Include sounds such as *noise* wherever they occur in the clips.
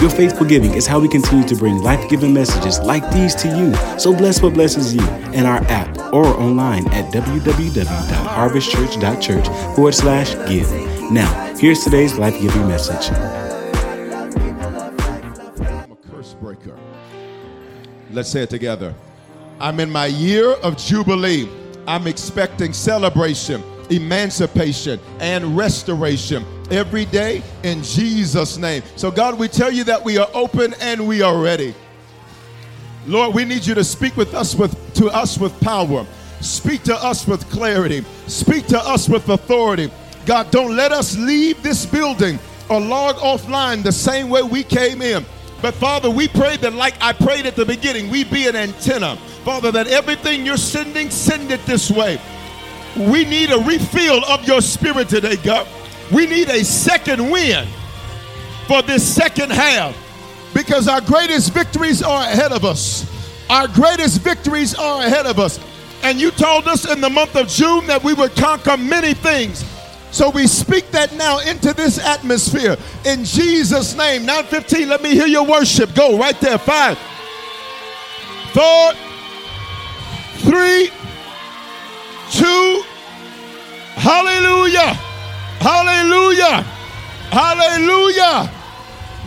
Your faithful giving is how we continue to bring life giving messages like these to you. So bless what blesses you in our app or online at www.harvestchurch.church forward slash give. Now, here's today's life giving message. I'm a curse breaker. Let's say it together. I'm in my year of Jubilee. I'm expecting celebration, emancipation, and restoration every day in Jesus' name. So, God, we tell you that we are open and we are ready. Lord, we need you to speak with us with to us with power. Speak to us with clarity. Speak to us with authority. God, don't let us leave this building or log offline the same way we came in. But Father, we pray that, like I prayed at the beginning, we be an antenna. Father, that everything you're sending, send it this way. We need a refill of your spirit today, God. We need a second win for this second half because our greatest victories are ahead of us. Our greatest victories are ahead of us. And you told us in the month of June that we would conquer many things. So we speak that now into this atmosphere in Jesus' name. 915, let me hear your worship. Go right there. Five, four, three, two, hallelujah, hallelujah, hallelujah.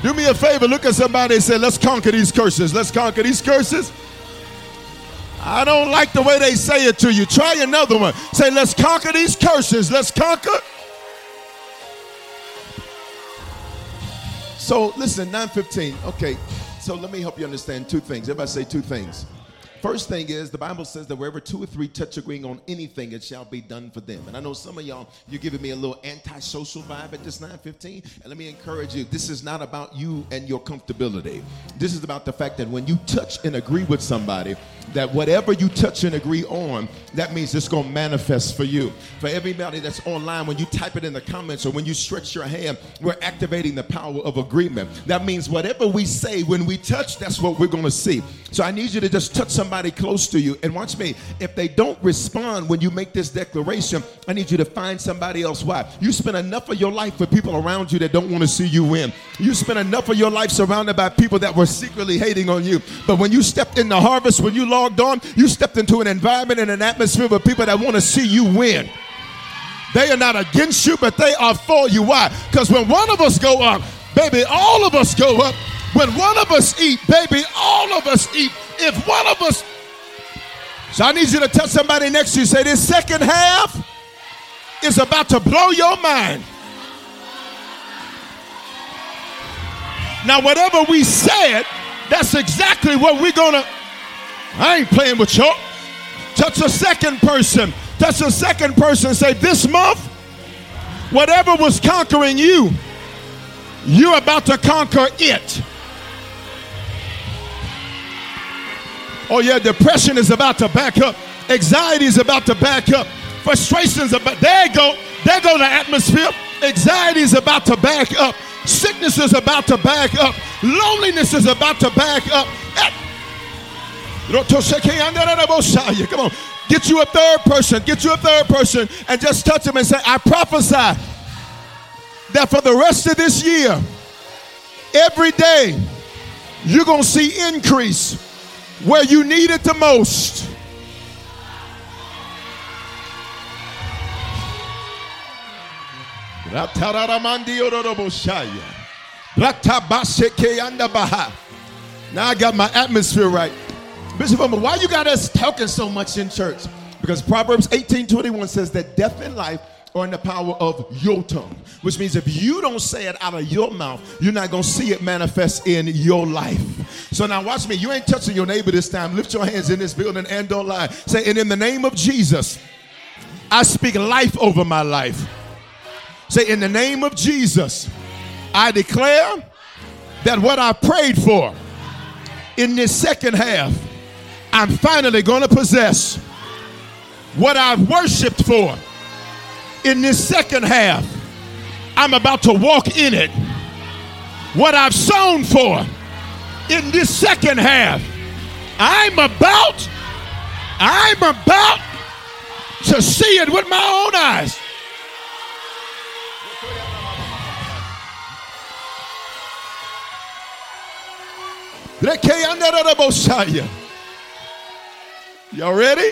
Do me a favor, look at somebody and say, Let's conquer these curses. Let's conquer these curses. I don't like the way they say it to you. Try another one. Say, Let's conquer these curses. Let's conquer. So listen, 915. Okay, so let me help you understand two things. Everybody say two things. First thing is the Bible says that wherever two or three touch agreeing on anything, it shall be done for them. And I know some of y'all, you're giving me a little antisocial vibe at this 915. And let me encourage you, this is not about you and your comfortability. This is about the fact that when you touch and agree with somebody, that whatever you touch and agree on, that means it's going to manifest for you. For everybody that's online, when you type it in the comments or when you stretch your hand, we're activating the power of agreement. That means whatever we say when we touch, that's what we're going to see. So I need you to just touch somebody close to you and watch me. If they don't respond when you make this declaration, I need you to find somebody else. Why? You spend enough of your life with people around you that don't want to see you win. You spend enough of your life surrounded by people that were secretly hating on you. But when you stepped in the harvest, when you logged on, you stepped into an environment and an atmosphere with people that want to see you win. They are not against you, but they are for you. Why? Because when one of us go up, baby, all of us go up. When one of us eat, baby, all of us eat. If one of us. So I need you to tell somebody next to you, say, this second half is about to blow your mind. Now, whatever we said, that's exactly what we're gonna. I ain't playing with y'all. Touch a second person. Touch a second person. Say, this month, whatever was conquering you, you're about to conquer it. Oh, yeah, depression is about to back up. Anxiety is about to back up. Frustrations about there go. There go the atmosphere. Anxiety is about to back up. Sickness is about to back up. Loneliness is about to back up. Eh. Come on. Get you a third person. Get you a third person and just touch them and say, I prophesy that for the rest of this year, every day, you're going to see increase where you need it the most. Now I got my atmosphere right. Bishop why you got us talking so much in church? Because Proverbs 18 21 says that death and life are in the power of your tongue, which means if you don't say it out of your mouth, you're not going to see it manifest in your life. So now watch me. You ain't touching your neighbor this time. Lift your hands in this building and don't lie. Say, and in the name of Jesus, I speak life over my life. Say, in the name of Jesus, I declare that what I prayed for in this second half, I'm finally going to possess. What I've worshiped for in this second half, I'm about to walk in it. What I've sown for in this second half, I'm about, I'm about to see it with my own eyes. Y'all ready?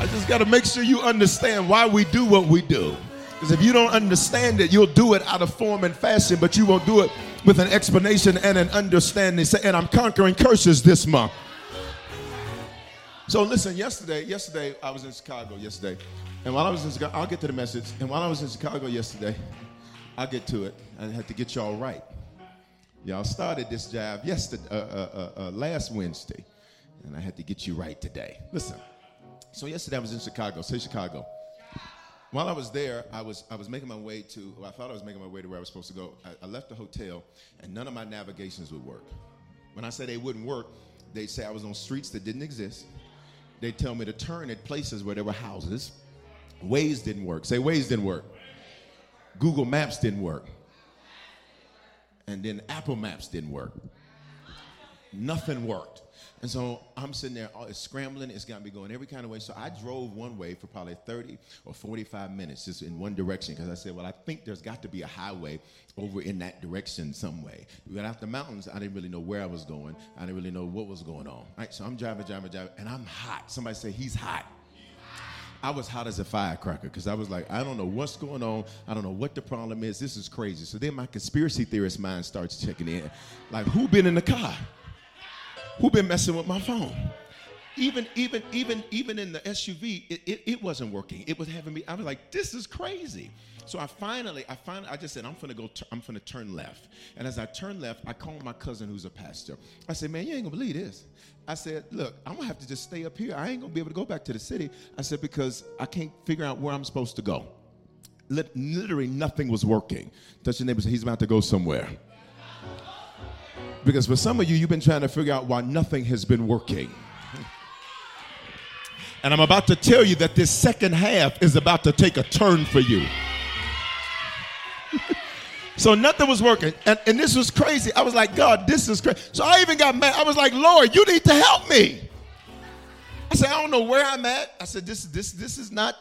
I just got to make sure you understand why we do what we do. Because if you don't understand it, you'll do it out of form and fashion, but you won't do it with an explanation and an understanding. And I'm conquering curses this month. So listen, yesterday, yesterday I was in Chicago yesterday, and while I was in Chicago, I'll get to the message. And while I was in Chicago yesterday, I'll get to it. I had to get y'all right. Y'all started this job yesterday, uh, uh, uh, last Wednesday, and I had to get you right today. Listen. So yesterday I was in Chicago. Say Chicago. While I was there, I was I was making my way to. Well, I thought I was making my way to where I was supposed to go. I, I left the hotel, and none of my navigations would work. When I say they wouldn't work, they'd say I was on streets that didn't exist. They'd tell me to turn at places where there were houses. Waze didn't work. Say Waze didn't work. Google Maps didn't work. And then Apple Maps didn't work. Nothing worked. And so I'm sitting there, it's scrambling, it's got me going every kind of way. So I drove one way for probably 30 or 45 minutes just in one direction because I said, well, I think there's got to be a highway over in that direction some way. We got out the mountains, I didn't really know where I was going. I didn't really know what was going on. Right, so I'm driving, driving, driving, and I'm hot. Somebody say, he's hot. I was hot as a firecracker because I was like, I don't know what's going on. I don't know what the problem is. This is crazy. So then my conspiracy theorist mind starts checking in. Like, who been in the car? Who been messing with my phone? Even, even, even, even in the SUV, it, it, it wasn't working. It was having me. I was like, this is crazy. So I finally, I finally, I just said, I'm gonna go, t- I'm gonna turn left. And as I turn left, I called my cousin who's a pastor. I said, man, you ain't gonna believe this. I said, look, I'm gonna have to just stay up here. I ain't gonna be able to go back to the city. I said, because I can't figure out where I'm supposed to go. Literally nothing was working. Touch your neighbor, say, he's about to go somewhere. Because for some of you, you've been trying to figure out why nothing has been working. And I'm about to tell you that this second half is about to take a turn for you. *laughs* so nothing was working. And, and this was crazy. I was like, God, this is crazy. So I even got mad. I was like, Lord, you need to help me. I said, I don't know where I'm at. I said, this, this, this is not,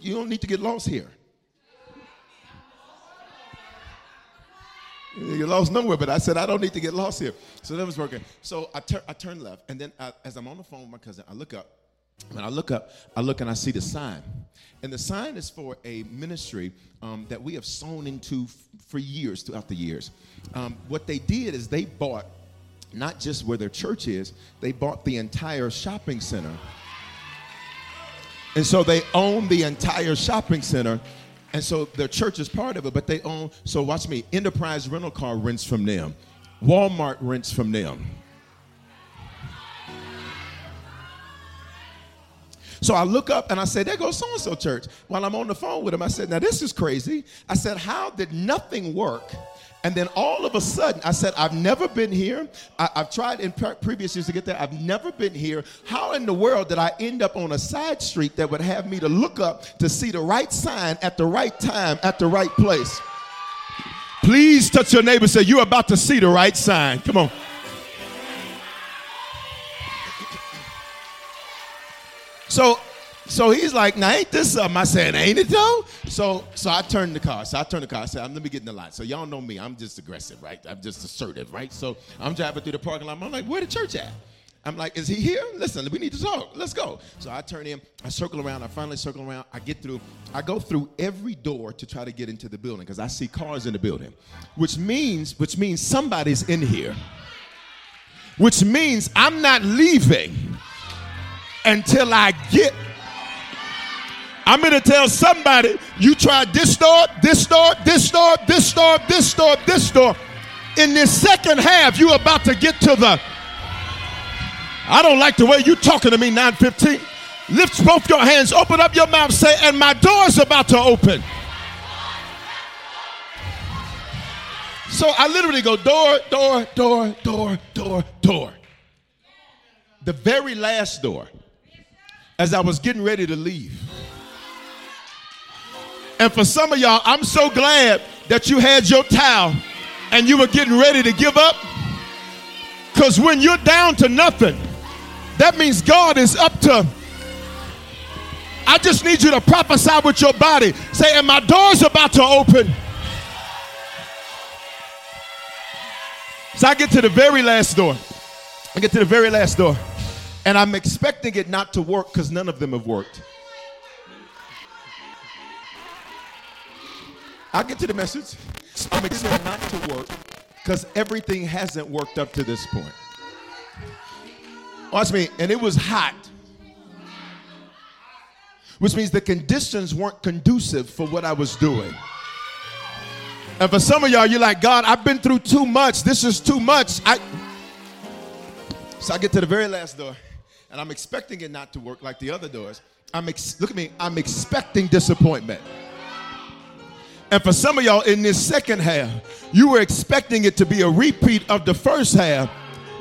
you don't need to get lost here. You lost nowhere, but I said, I don't need to get lost here. So that was working. So I, tur- I turned left, and then I, as I'm on the phone with my cousin, I look up. When I look up, I look and I see the sign. And the sign is for a ministry um, that we have sown into f- for years, throughout the years. Um, what they did is they bought not just where their church is, they bought the entire shopping center. And so they own the entire shopping center. And so the church is part of it, but they own, so watch me, Enterprise Rental Car rents from them, Walmart rents from them. So I look up and I say, there goes so and so church. While I'm on the phone with him, I said, now this is crazy. I said, how did nothing work? And then all of a sudden, I said, I've never been here. I, have tried in pre- previous years to get there. I've never been here. How in the world did I end up on a side street that would have me to look up to see the right sign at the right time at the right place? Please touch your neighbor say, You're about to see the right sign. Come on. So so he's like, now ain't this something? I said, ain't it though? So so I turned the car. So I turned the car. I said, let me get in the line. So y'all know me. I'm just aggressive, right? I'm just assertive, right? So I'm driving through the parking lot. I'm like, where the church at? I'm like, is he here? Listen, we need to talk. Let's go. So I turn in, I circle around, I finally circle around, I get through, I go through every door to try to get into the building because I see cars in the building. Which means, which means somebody's in here. Which means I'm not leaving until I get I'm gonna tell somebody you tried this door, this door, this door, this door, this door, this door. In this second half, you're about to get to the. I don't like the way you're talking to me, 915. Lift both your hands, open up your mouth, say, and my door's about to open. So I literally go door, door, door, door, door, door. The very last door, as I was getting ready to leave. And for some of y'all, I'm so glad that you had your towel and you were getting ready to give up. Because when you're down to nothing, that means God is up to. I just need you to prophesy with your body. Say, and my door's about to open. So I get to the very last door. I get to the very last door. And I'm expecting it not to work because none of them have worked. I get to the message. I'm expecting not to work because everything hasn't worked up to this point. Watch me, and it was hot, which means the conditions weren't conducive for what I was doing. And for some of y'all, you're like, God, I've been through too much. This is too much. I so I get to the very last door, and I'm expecting it not to work like the other doors. I'm ex- look at me. I'm expecting disappointment. And for some of y'all in this second half, you were expecting it to be a repeat of the first half.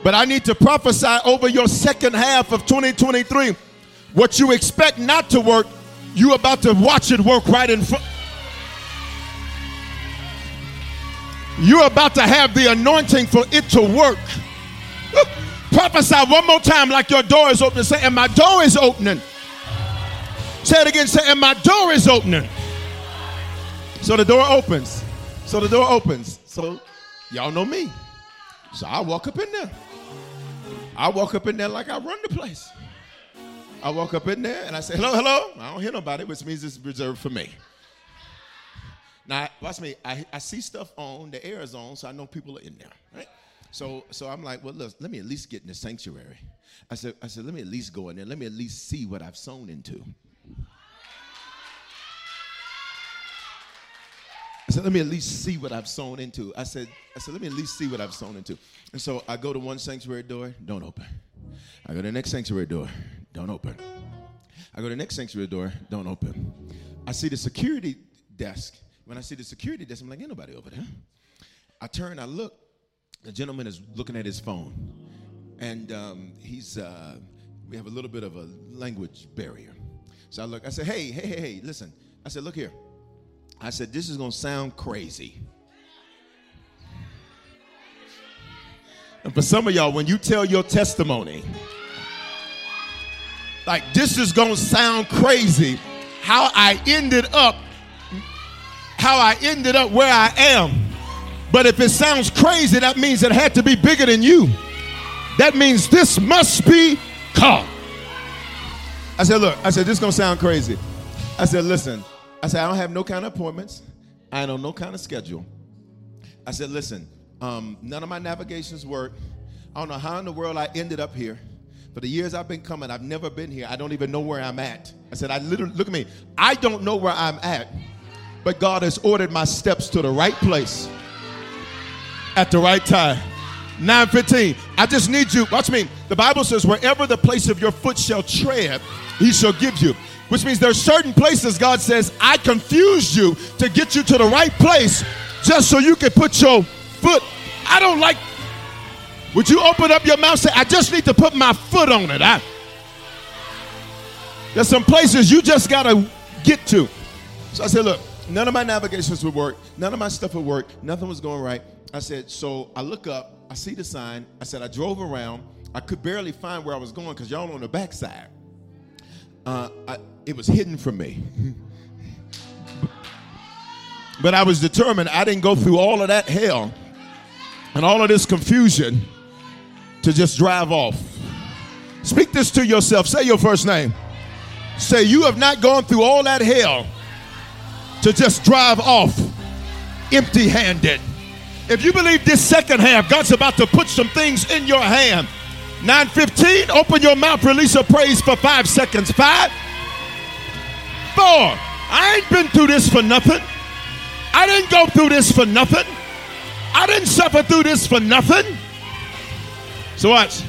But I need to prophesy over your second half of 2023. What you expect not to work, you about to watch it work right in front. You're about to have the anointing for it to work. Prophesy one more time like your door is open. Say, and my door is opening. Say it again. Say, and my door is opening. So the door opens. So the door opens. So y'all know me. So I walk up in there. I walk up in there like I run the place. I walk up in there and I say, hello, hello. I don't hear nobody, which means it's reserved for me. Now, watch me. I, I see stuff on, the air is on, so I know people are in there, right? So, so I'm like, well, look, let me at least get in the sanctuary. I said, I said, let me at least go in there. Let me at least see what I've sown into. I said, let me at least see what I've sown into. I said, I said, let me at least see what I've sown into. And so I go to one sanctuary door, don't open. I go to the next sanctuary door, don't open. I go to the next sanctuary door, don't open. I see the security desk. When I see the security desk, I'm like, ain't nobody over there. I turn, I look. The gentleman is looking at his phone. And um, he's, uh, we have a little bit of a language barrier. So I look, I said, hey, hey, hey, hey, listen. I said, look here. I said, this is going to sound crazy. And for some of y'all, when you tell your testimony, like this is going to sound crazy, how I ended up, how I ended up where I am. But if it sounds crazy, that means it had to be bigger than you. That means this must be God. I said, look, I said, this is going to sound crazy. I said, listen, I said, I don't have no kind of appointments. I don't no kind of schedule. I said, listen, um, none of my navigations work. I don't know how in the world I ended up here. For the years I've been coming, I've never been here. I don't even know where I'm at. I said, I literally, look at me. I don't know where I'm at, but God has ordered my steps to the right place at the right time. 915. I just need you. Watch me. The Bible says, wherever the place of your foot shall tread, he shall give you. Which means there's certain places God says, I confused you to get you to the right place just so you can put your foot. I don't like. Would you open up your mouth say, I just need to put my foot on it? I, there's some places you just got to get to. So I said, look, none of my navigations would work. None of my stuff would work. Nothing was going right. I said, so I look up, I see the sign. I said, I drove around. I could barely find where I was going because y'all on the backside. uh, I, it was hidden from me. but I was determined I didn't go through all of that hell and all of this confusion to just drive off. Speak this to yourself. Say your first name. Say, You have not gone through all that hell to just drive off empty handed. If you believe this second half, God's about to put some things in your hand. 915, open your mouth, release a praise for five seconds. Five, four. I ain't been through this for nothing. I didn't go through this for nothing. I didn't suffer through this for nothing. So watch.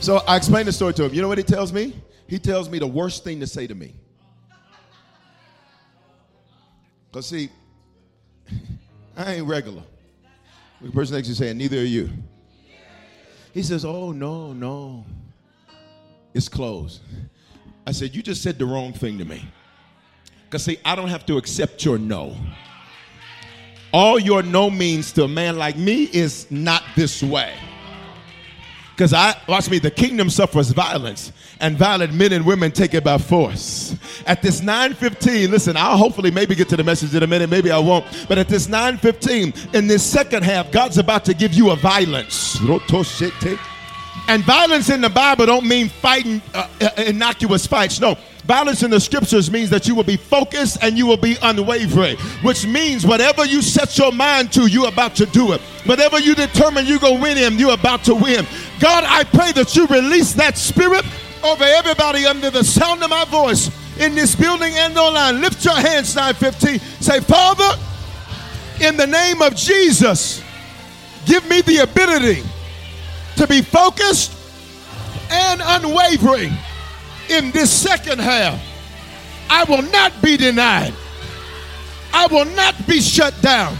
So I explained the story to him. You know what he tells me? He tells me the worst thing to say to me. Because see, *laughs* I ain't regular. The person next to you saying, neither are you. He says, oh, no, no. It's closed. I said, you just said the wrong thing to me. Because see, I don't have to accept your no. All your no means to a man like me is not this way. Because I watch me, the kingdom suffers violence, and violent men and women take it by force. At this 9:15, listen, I'll hopefully maybe get to the message in a minute, maybe I won't. But at this 9:15, in this second half, God's about to give you a violence. And violence in the Bible don't mean fighting uh, uh, innocuous fights. No, Violence in the scriptures means that you will be focused and you will be unwavering, which means whatever you set your mind to, you're about to do it. Whatever you determine you're going to win him, you're about to win. God, I pray that you release that spirit over everybody under the sound of my voice in this building and online. Lift your hands, 915. Say, Father, in the name of Jesus, give me the ability to be focused and unwavering in this second half. I will not be denied. I will not be shut down.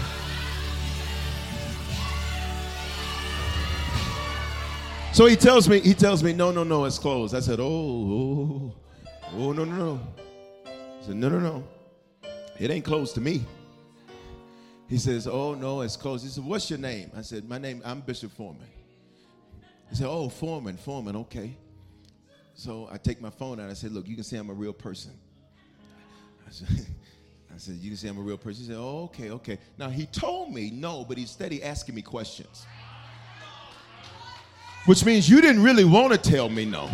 So he tells me, he tells me, no, no, no, it's closed. I said, oh, oh, oh, no, no, no. He said, no, no, no. It ain't closed to me. He says, oh, no, it's closed. He said, what's your name? I said, my name, I'm Bishop Foreman. He said, oh, Foreman, Foreman, okay. So I take my phone out. I said, Look, you can say I'm a real person. I said, *laughs* I said, You can say I'm a real person. He said, Oh, okay, okay. Now he told me no, but he's steady asking me questions. Which means you didn't really want to tell me no.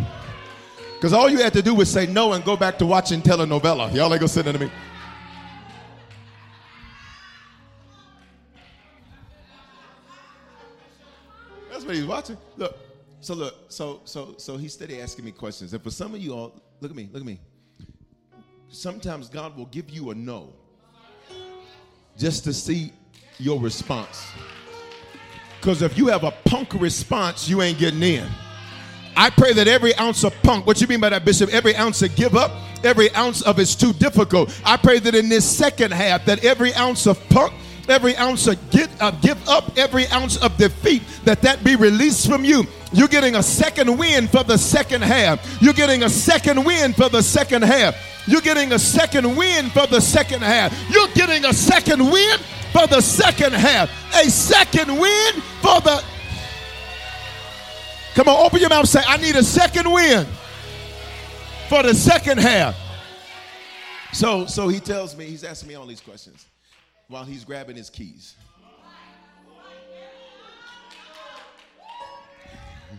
Because all you had to do was say no and go back to watching telenovela. Y'all ain't gonna sit to me. That's what he's watching. Look. So look, so so so he's steady asking me questions. And for some of you all, look at me, look at me. Sometimes God will give you a no just to see your response. Because if you have a punk response, you ain't getting in. I pray that every ounce of punk, what you mean by that, Bishop? Every ounce of give up, every ounce of it's too difficult. I pray that in this second half, that every ounce of punk, every ounce of get, uh, give up, every ounce of defeat, that that be released from you. You're getting a second win for the second half. You're getting a second win for the second half. You're getting a second win for the second half. You're getting a second win for the second half. A second win for the. Come on, open your mouth say, I need a second win for the second half. So, so he tells me, he's asking me all these questions while he's grabbing his keys.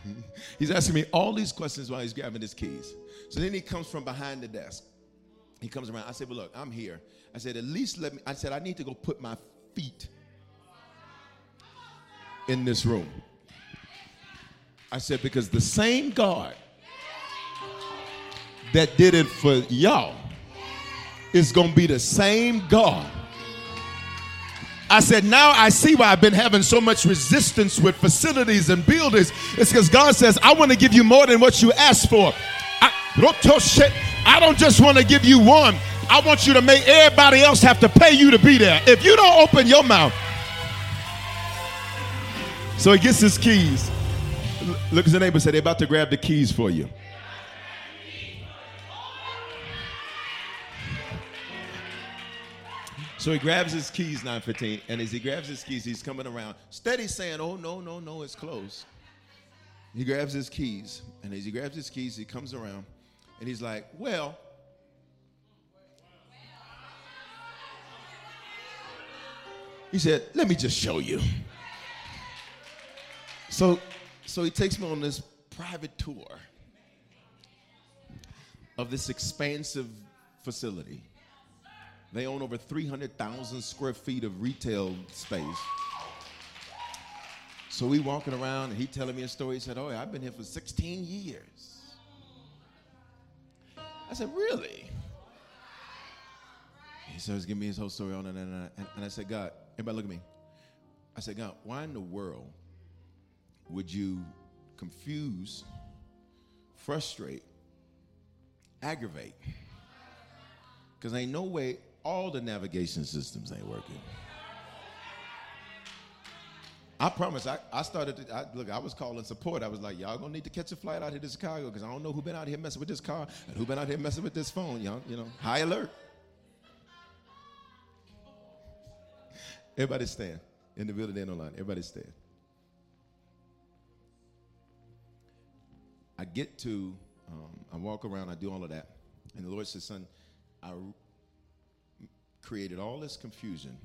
*laughs* he's asking me all these questions while he's grabbing his keys. So then he comes from behind the desk. He comes around. I said, Well, look, I'm here. I said, At least let me. I said, I need to go put my feet in this room. I said, Because the same God that did it for y'all is going to be the same God I said, now I see why I've been having so much resistance with facilities and buildings. It's because God says, I want to give you more than what you asked for. I, I don't just want to give you one. I want you to make everybody else have to pay you to be there. If you don't open your mouth. So he gets his keys. Look at the neighbor said, they're about to grab the keys for you. So he grabs his keys, 915, and as he grabs his keys, he's coming around, steady saying, Oh, no, no, no, it's closed. He grabs his keys, and as he grabs his keys, he comes around, and he's like, Well, he said, Let me just show you. So, so he takes me on this private tour of this expansive facility they own over 300,000 square feet of retail space. So we walking around and he telling me a story. He said, Oh, I've been here for 16 years. I said, Really? He starts giving me his whole story on. And, and, and, and I said, God, everybody look at me. I said, God, why in the world would you confuse, frustrate, aggravate? Because ain't no way all the navigation systems ain't working. I promise. I, I started to I, look. I was calling support. I was like, "Y'all gonna need to catch a flight out here to Chicago because I don't know who been out here messing with this car and who been out here messing with this phone. Y'all, you know, high alert." Everybody stand in the building and online. Everybody stand. I get to, um, I walk around, I do all of that, and the Lord says, "Son, I created all this confusion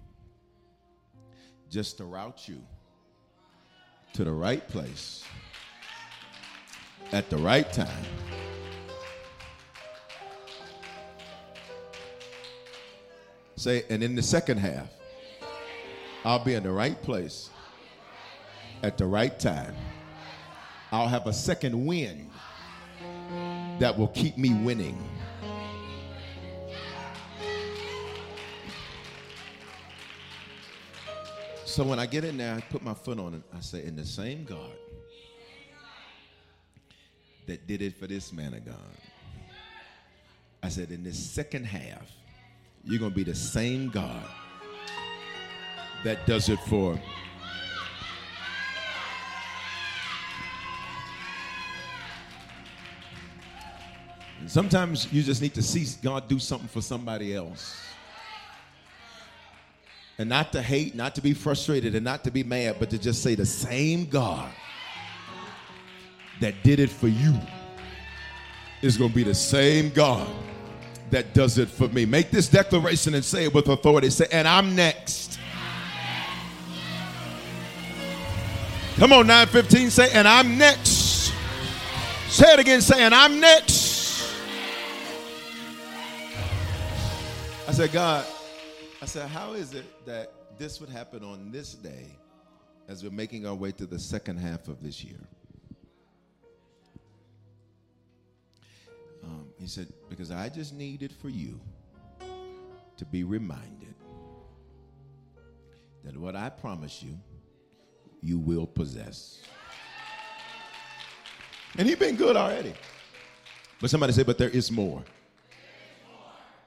just to route you to the right place at the right time. Say, and in the second half, I'll be in the right place at the right time. I'll have a second wind that will keep me winning. So when I get in there, I put my foot on it. I say, in the same God that did it for this man of God. I said, in this second half, you're going to be the same God that does it for. And sometimes you just need to see God do something for somebody else. And not to hate, not to be frustrated, and not to be mad, but to just say the same God that did it for you is going to be the same God that does it for me. Make this declaration and say it with authority. Say, and I'm next. Come on, 915, say, and I'm next. Say it again, say, and I'm next. I said, God, I said, how is it that this would happen on this day as we're making our way to the second half of this year? Um, he said, because I just needed for you to be reminded that what I promise you, you will possess. And he's been good already. But somebody said, but there is more.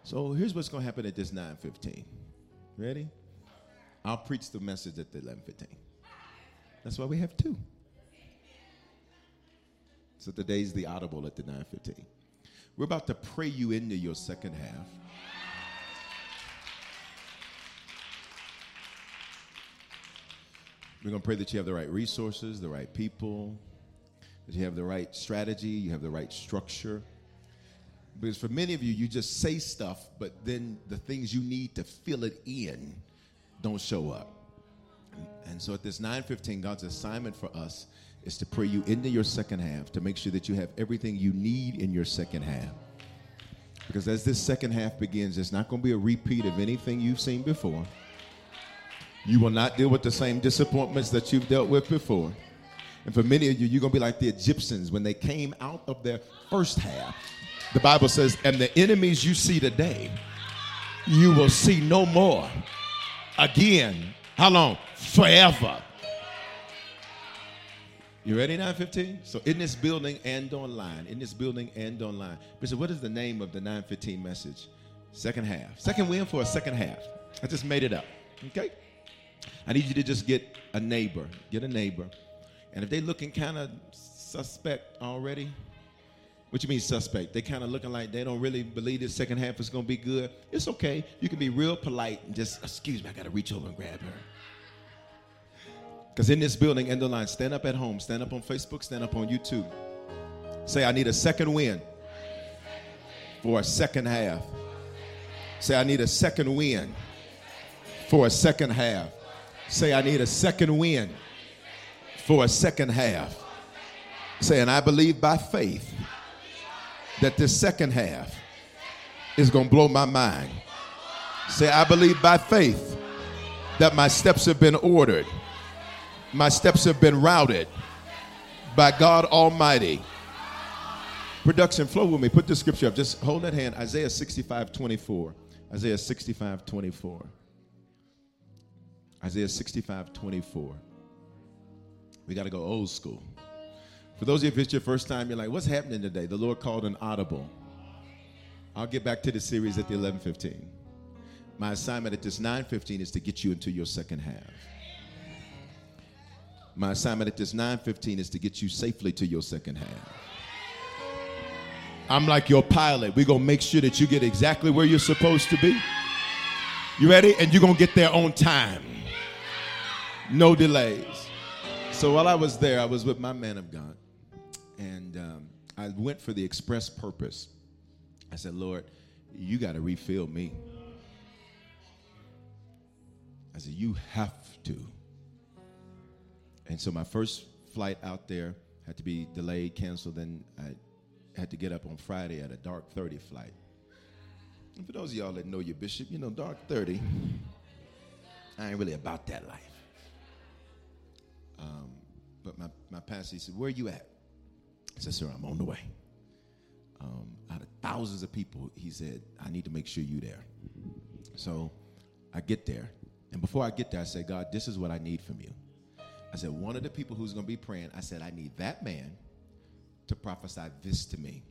So here's what's going to happen at this 915. Ready? I'll preach the message at the 1115. That's why we have two. So today's the audible at the 915. We're about to pray you into your second half. We're going to pray that you have the right resources, the right people, that you have the right strategy, you have the right structure. Because for many of you, you just say stuff, but then the things you need to fill it in don't show up. And so at this 915, God's assignment for us is to pray you into your second half to make sure that you have everything you need in your second half. Because as this second half begins, it's not going to be a repeat of anything you've seen before. You will not deal with the same disappointments that you've dealt with before. And for many of you, you're going to be like the Egyptians when they came out of their first half. The Bible says, and the enemies you see today, you will see no more again. How long? Forever. You ready, 915? So in this building and online, in this building and online. Bishop, what is the name of the 915 message? Second half. Second win for a second half. I just made it up. Okay? I need you to just get a neighbor. Get a neighbor. And if they looking kind of suspect already, what you mean suspect? They kind of looking like they don't really believe this second half is going to be good. It's okay. You can be real polite and just, excuse me, I got to reach over and grab her. Because in this building, end the line, stand up at home, stand up on Facebook, stand up on YouTube. Say, I need a second win for a second half. Say, I need a second win for a second half. Say, I need a second win for a second half. Say, and I believe by faith that this second half is going to blow my mind. Say, I believe by faith that my steps have been ordered, my steps have been routed by God Almighty. Production, flow with me. Put the scripture up. Just hold that hand. Isaiah 65 24. Isaiah 65 24. Isaiah 65 24. We got to go old school. For those of you, if it's your first time, you're like, what's happening today? The Lord called an audible. I'll get back to the series at the 11:15. My assignment at this 9:15 is to get you into your second half. My assignment at this 9:15 is to get you safely to your second half. I'm like your pilot. We're going to make sure that you get exactly where you're supposed to be. You ready? And you're going to get there on time. No delays. So while I was there, I was with my man of God. And um, I went for the express purpose. I said, Lord, you got to refill me. I said, You have to. And so my first flight out there had to be delayed, canceled, then I had to get up on Friday at a dark 30 flight. And for those of y'all that know your bishop, you know, dark 30, I ain't really about that life. Um, but my, my pastor, he said, Where are you at? Said, Sir, I'm on the way. Um, out of thousands of people, he said, I need to make sure you're there. So I get there. And before I get there, I said, God, this is what I need from you. I said, one of the people who's going to be praying, I said, I need that man to prophesy this to me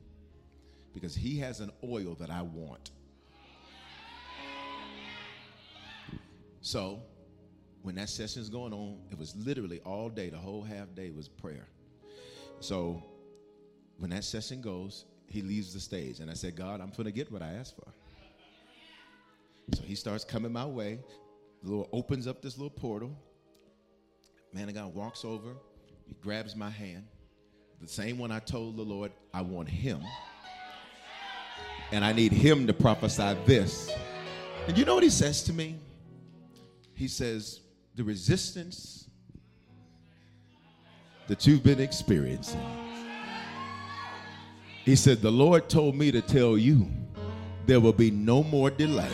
because he has an oil that I want. So when that session's going on, it was literally all day, the whole half day was prayer. So when that session goes, he leaves the stage. And I said, God, I'm going to get what I asked for. So he starts coming my way. The Lord opens up this little portal. Man of God walks over. He grabs my hand. The same one I told the Lord, I want him. And I need him to prophesy this. And you know what he says to me? He says, The resistance that you've been experiencing. He said, The Lord told me to tell you there will be no more delay.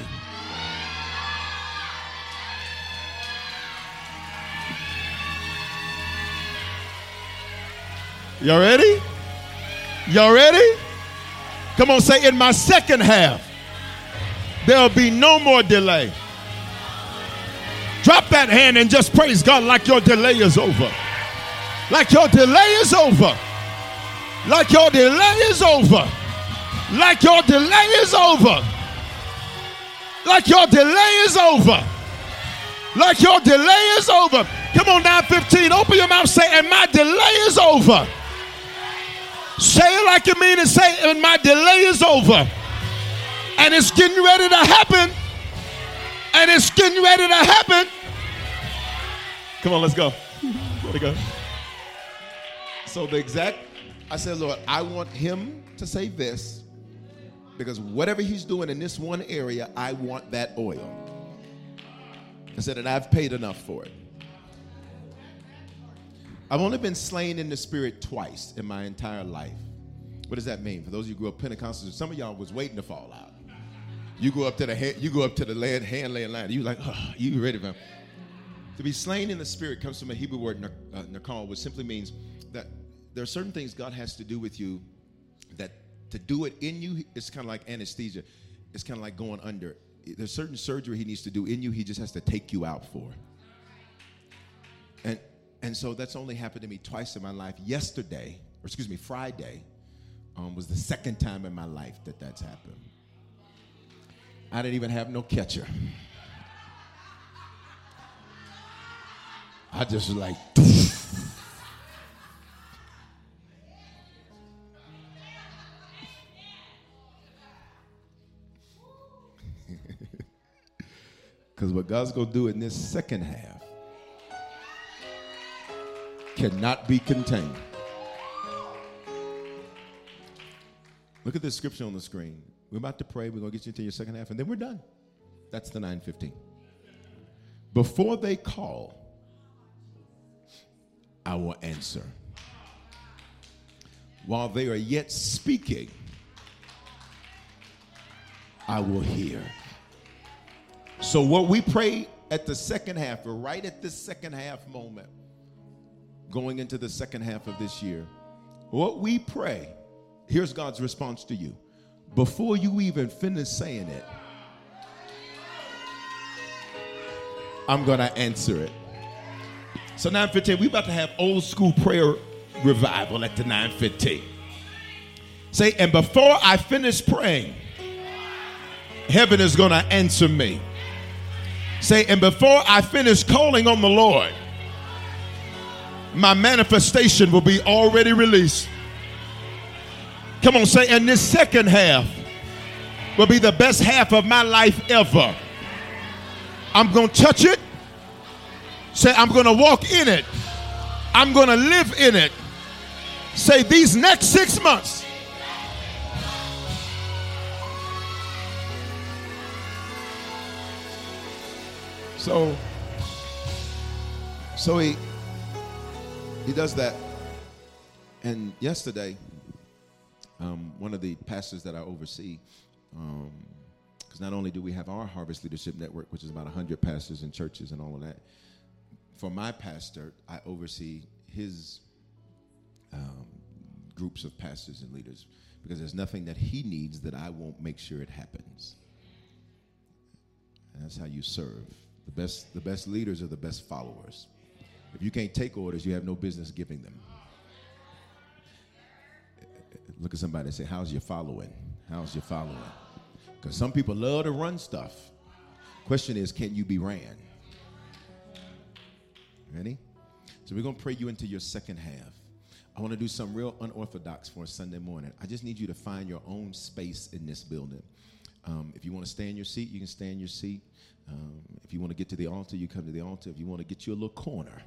Y'all ready? Y'all ready? Come on, say, in my second half, there'll be no more delay. Drop that hand and just praise God like your delay is over. Like your delay is over. Like your delay is over. Like your delay is over. Like your delay is over. Like your delay is over. Come on, 915. Open your mouth. Say, and my delay is over. Say it like you mean it. Say, and my delay is over. And it's getting ready to happen. And it's getting ready to happen. Come on, let's go. Let it go. So the exact, I said, Lord, I want him to say this because whatever he's doing in this one area, I want that oil. I said, and I've paid enough for it. I've only been slain in the spirit twice in my entire life. What does that mean? For those of you who grew up Pentecostals, some of y'all was waiting to fall out. You go up to the hand, you go up to the land, hand laying line. You like, oh, you ready for? To be slain in the spirit comes from a Hebrew word uh, nakal, which simply means there are certain things God has to do with you that to do it in you, it's kind of like anesthesia. It's kind of like going under. There's certain surgery He needs to do in you. He just has to take you out for. And and so that's only happened to me twice in my life. Yesterday, or excuse me, Friday, um, was the second time in my life that that's happened. I didn't even have no catcher. I just was like, *laughs* because what God's going to do in this second half cannot be contained. Look at this scripture on the screen. We're about to pray. We're going to get you into your second half, and then we're done. That's the 915. before they call, I will answer. While they are yet speaking, I will hear. So, what we pray at the second half, or right at this second half moment, going into the second half of this year, what we pray, here's God's response to you. Before you even finish saying it, I'm going to answer it. So 9:15, we about to have old school prayer revival at the 9:15. Say, and before I finish praying, heaven is going to answer me. Say, and before I finish calling on the Lord, my manifestation will be already released. Come on, say, and this second half will be the best half of my life ever. I'm going to touch it. Say, I'm going to walk in it. I'm going to live in it. Say, these next six months. So, so he he does that. And yesterday, um, one of the pastors that I oversee, because not only do we have our Harvest Leadership Network, which is about 100 pastors and churches and all of that, for my pastor, I oversee his um, groups of pastors and leaders because there's nothing that he needs that I won't make sure it happens. And that's how you serve. The best, the best leaders are the best followers. If you can't take orders, you have no business giving them. Look at somebody and say, How's your following? How's your following? Because some people love to run stuff. Question is, can you be ran? Ready? So we're going to pray you into your second half. I want to do something real unorthodox for a Sunday morning. I just need you to find your own space in this building. Um, if you want to stay in your seat, you can stay in your seat. Um, if you want to get to the altar, you come to the altar. If you want to get you a little corner,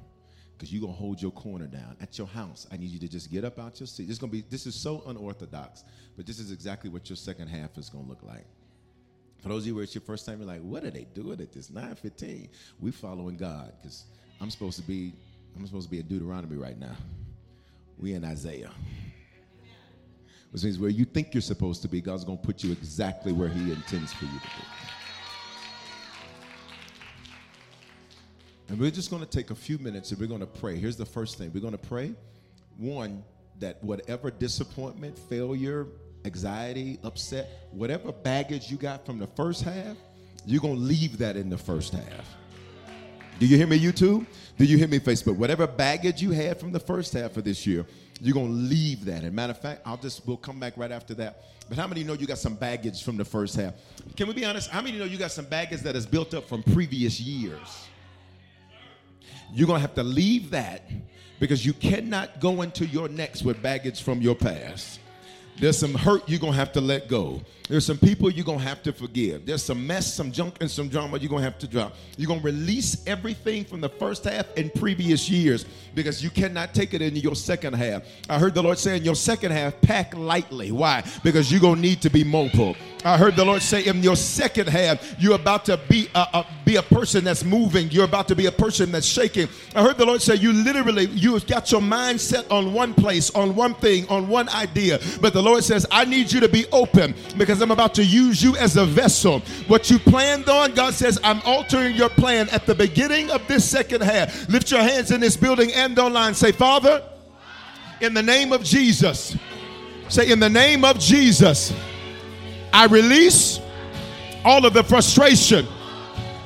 because you're gonna hold your corner down at your house. I need you to just get up out your seat. This is gonna be this is so unorthodox, but this is exactly what your second half is gonna look like. For those of you where it's your first time, you're like, what are they doing at this 915? We following God, because I'm supposed to be, I'm supposed to be in Deuteronomy right now. We in Isaiah. Which means where you think you're supposed to be, God's gonna put you exactly where He intends for you to be. And we're just going to take a few minutes and we're going to pray. Here's the first thing we're going to pray. One, that whatever disappointment, failure, anxiety, upset, whatever baggage you got from the first half, you're going to leave that in the first half. Do you hear me, YouTube? Do you hear me, Facebook? Whatever baggage you had from the first half of this year, you're going to leave that. And matter of fact, I'll just, we'll come back right after that. But how many know you got some baggage from the first half? Can we be honest? How many know you got some baggage that is built up from previous years? You're going to have to leave that because you cannot go into your next with baggage from your past. There's some hurt you're going to have to let go. There's some people you're going to have to forgive. There's some mess, some junk, and some drama you're going to have to drop. You're going to release everything from the first half and previous years because you cannot take it into your second half. I heard the Lord say in your second half, pack lightly. Why? Because you're going to need to be mobile. I heard the Lord say in your second half, you're about to be a, a, be a person that's moving. You're about to be a person that's shaking. I heard the Lord say you literally, you've got your mind set on one place, on one thing, on one idea. But the Lord says, I need you to be open because I'm about to use you as a vessel. What you planned on, God says, I'm altering your plan at the beginning of this second half. Lift your hands in this building and online. Say, Father, in the name of Jesus. Say, in the name of Jesus. I release all of the frustration,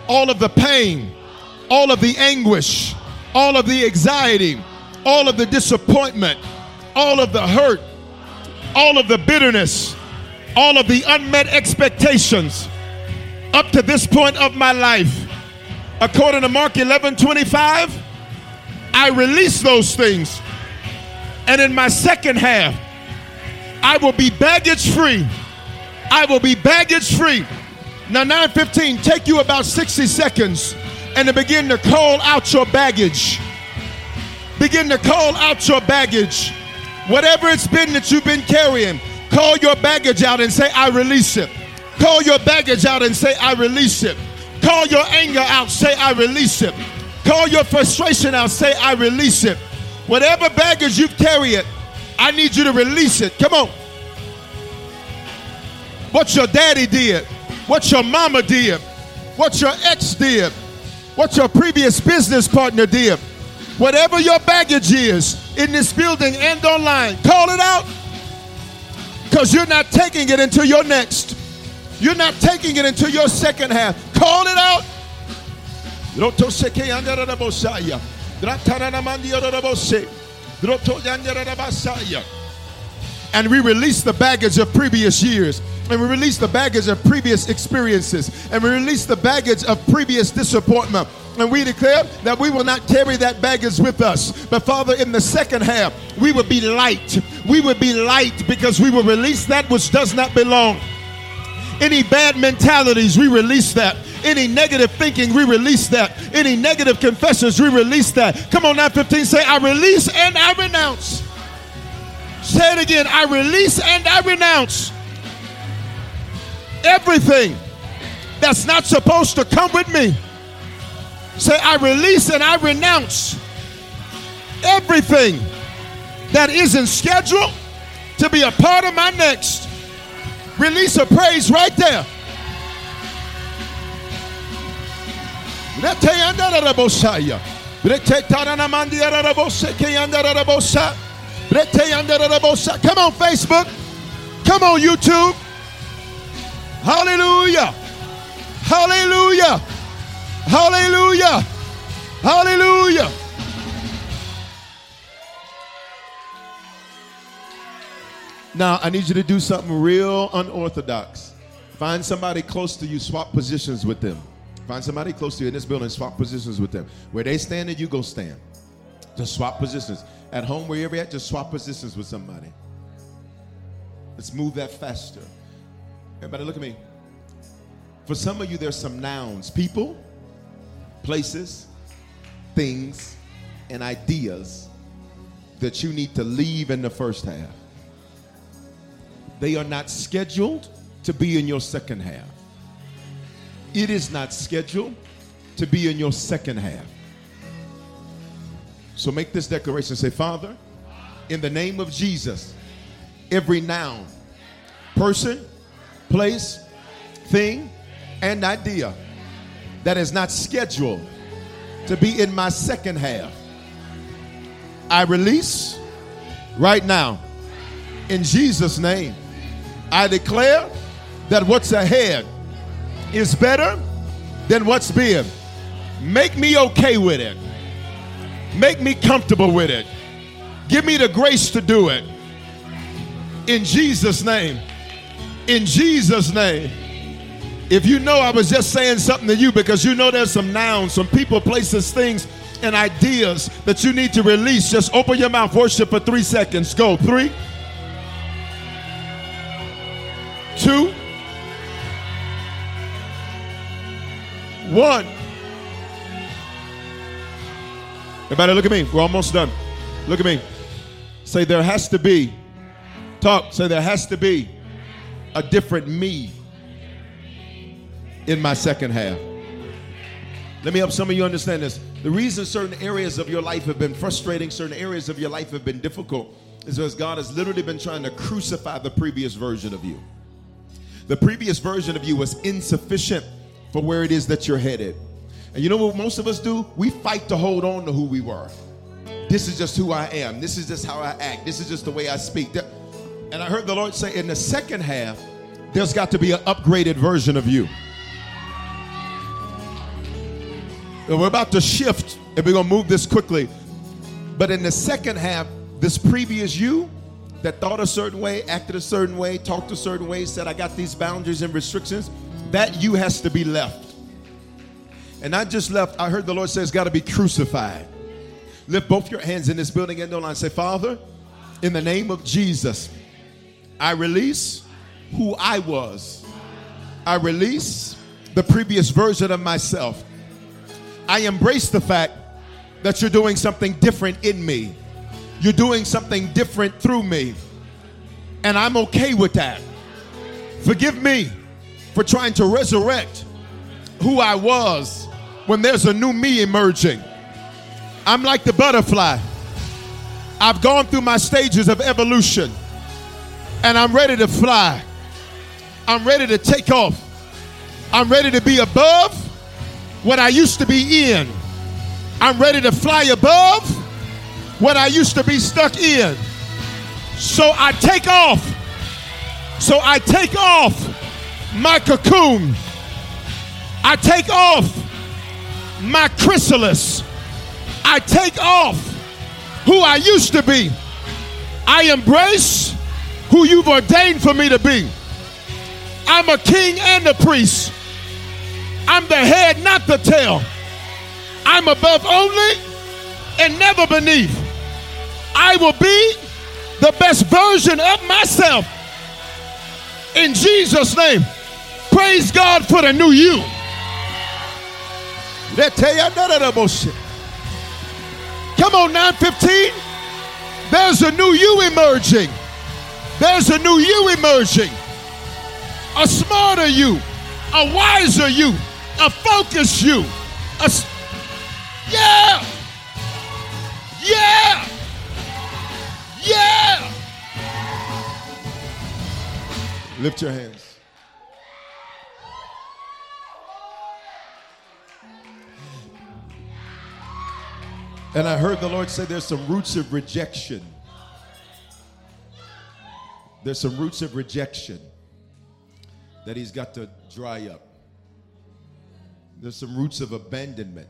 all of the pain, all of the anguish, all of the anxiety, all of the disappointment, all of the hurt, all of the bitterness, all of the unmet expectations up to this point of my life. According to Mark 11 25, I release those things. And in my second half, I will be baggage free I will be baggage free. Now, 915, take you about 60 seconds and to begin to call out your baggage. Begin to call out your baggage. Whatever it's been that you've been carrying, call your baggage out and say, I release it. Call your baggage out and say, I release it. Call your anger out. Say, I release it. Call your frustration out. Say, I release it. Whatever baggage you've carried, I need you to release it. Come on. What your daddy did, what your mama did, what your ex did, what your previous business partner did, whatever your baggage is in this building and online, call it out because you're not taking it into your next. You're not taking it into your second half. Call it out. And we release the baggage of previous years. And we release the baggage of previous experiences. And we release the baggage of previous disappointment. And we declare that we will not carry that baggage with us. But Father, in the second half, we will be light. We will be light because we will release that which does not belong. Any bad mentalities, we release that. Any negative thinking, we release that. Any negative confessions, we release that. Come on, 915, say, I release and I renounce. Say it again. I release and I renounce everything that's not supposed to come with me. Say, I release and I renounce everything that isn't scheduled to be a part of my next. Release a praise right there. Come on, Facebook. Come on, YouTube. Hallelujah. Hallelujah. Hallelujah. Hallelujah. Now, I need you to do something real unorthodox. Find somebody close to you, swap positions with them. Find somebody close to you in this building, swap positions with them. Where they stand and you go stand. Just swap positions. At home, wherever you're at, just swap positions with somebody. Let's move that faster. Everybody, look at me. For some of you, there's some nouns people, places, things, and ideas that you need to leave in the first half. They are not scheduled to be in your second half. It is not scheduled to be in your second half. So make this declaration. Say, Father, in the name of Jesus, every noun, person, place, thing, and idea that is not scheduled to be in my second half, I release right now. In Jesus' name, I declare that what's ahead is better than what's been. Make me okay with it. Make me comfortable with it. Give me the grace to do it. In Jesus' name. In Jesus' name. If you know I was just saying something to you because you know there's some nouns, some people, places, things, and ideas that you need to release, just open your mouth, worship for three seconds. Go. Three, two, one. Everybody, look at me. We're almost done. Look at me. Say, there has to be, talk, say, there has to be a different me in my second half. Let me help some of you understand this. The reason certain areas of your life have been frustrating, certain areas of your life have been difficult, is because God has literally been trying to crucify the previous version of you. The previous version of you was insufficient for where it is that you're headed. And you know what most of us do? We fight to hold on to who we were. This is just who I am. This is just how I act. This is just the way I speak. And I heard the Lord say in the second half, there's got to be an upgraded version of you. And we're about to shift and we're going to move this quickly. But in the second half, this previous you that thought a certain way, acted a certain way, talked a certain way, said, I got these boundaries and restrictions, that you has to be left. And I just left, I heard the Lord say it's got to be crucified. Lift both your hands in this building and don't line. Say, Father, in the name of Jesus, I release who I was. I release the previous version of myself. I embrace the fact that you're doing something different in me. You're doing something different through me. And I'm okay with that. Forgive me for trying to resurrect who I was when there's a new me emerging. I'm like the butterfly. I've gone through my stages of evolution and I'm ready to fly. I'm ready to take off. I'm ready to be above what I used to be in. I'm ready to fly above what I used to be stuck in. So I take off. So I take off my cocoon. I take off my chrysalis. I take off who I used to be. I embrace who you've ordained for me to be. I'm a king and a priest. I'm the head, not the tail. I'm above only and never beneath. I will be the best version of myself. In Jesus' name, praise God for the new you. Come on, 915. There's a new you emerging. There's a new you emerging. A smarter you, a wiser you, a focused you. A s- yeah. Yeah. Yeah. Lift your hands. And I heard the Lord say there's some roots of rejection. There's some roots of rejection that He's got to dry up. There's some roots of abandonment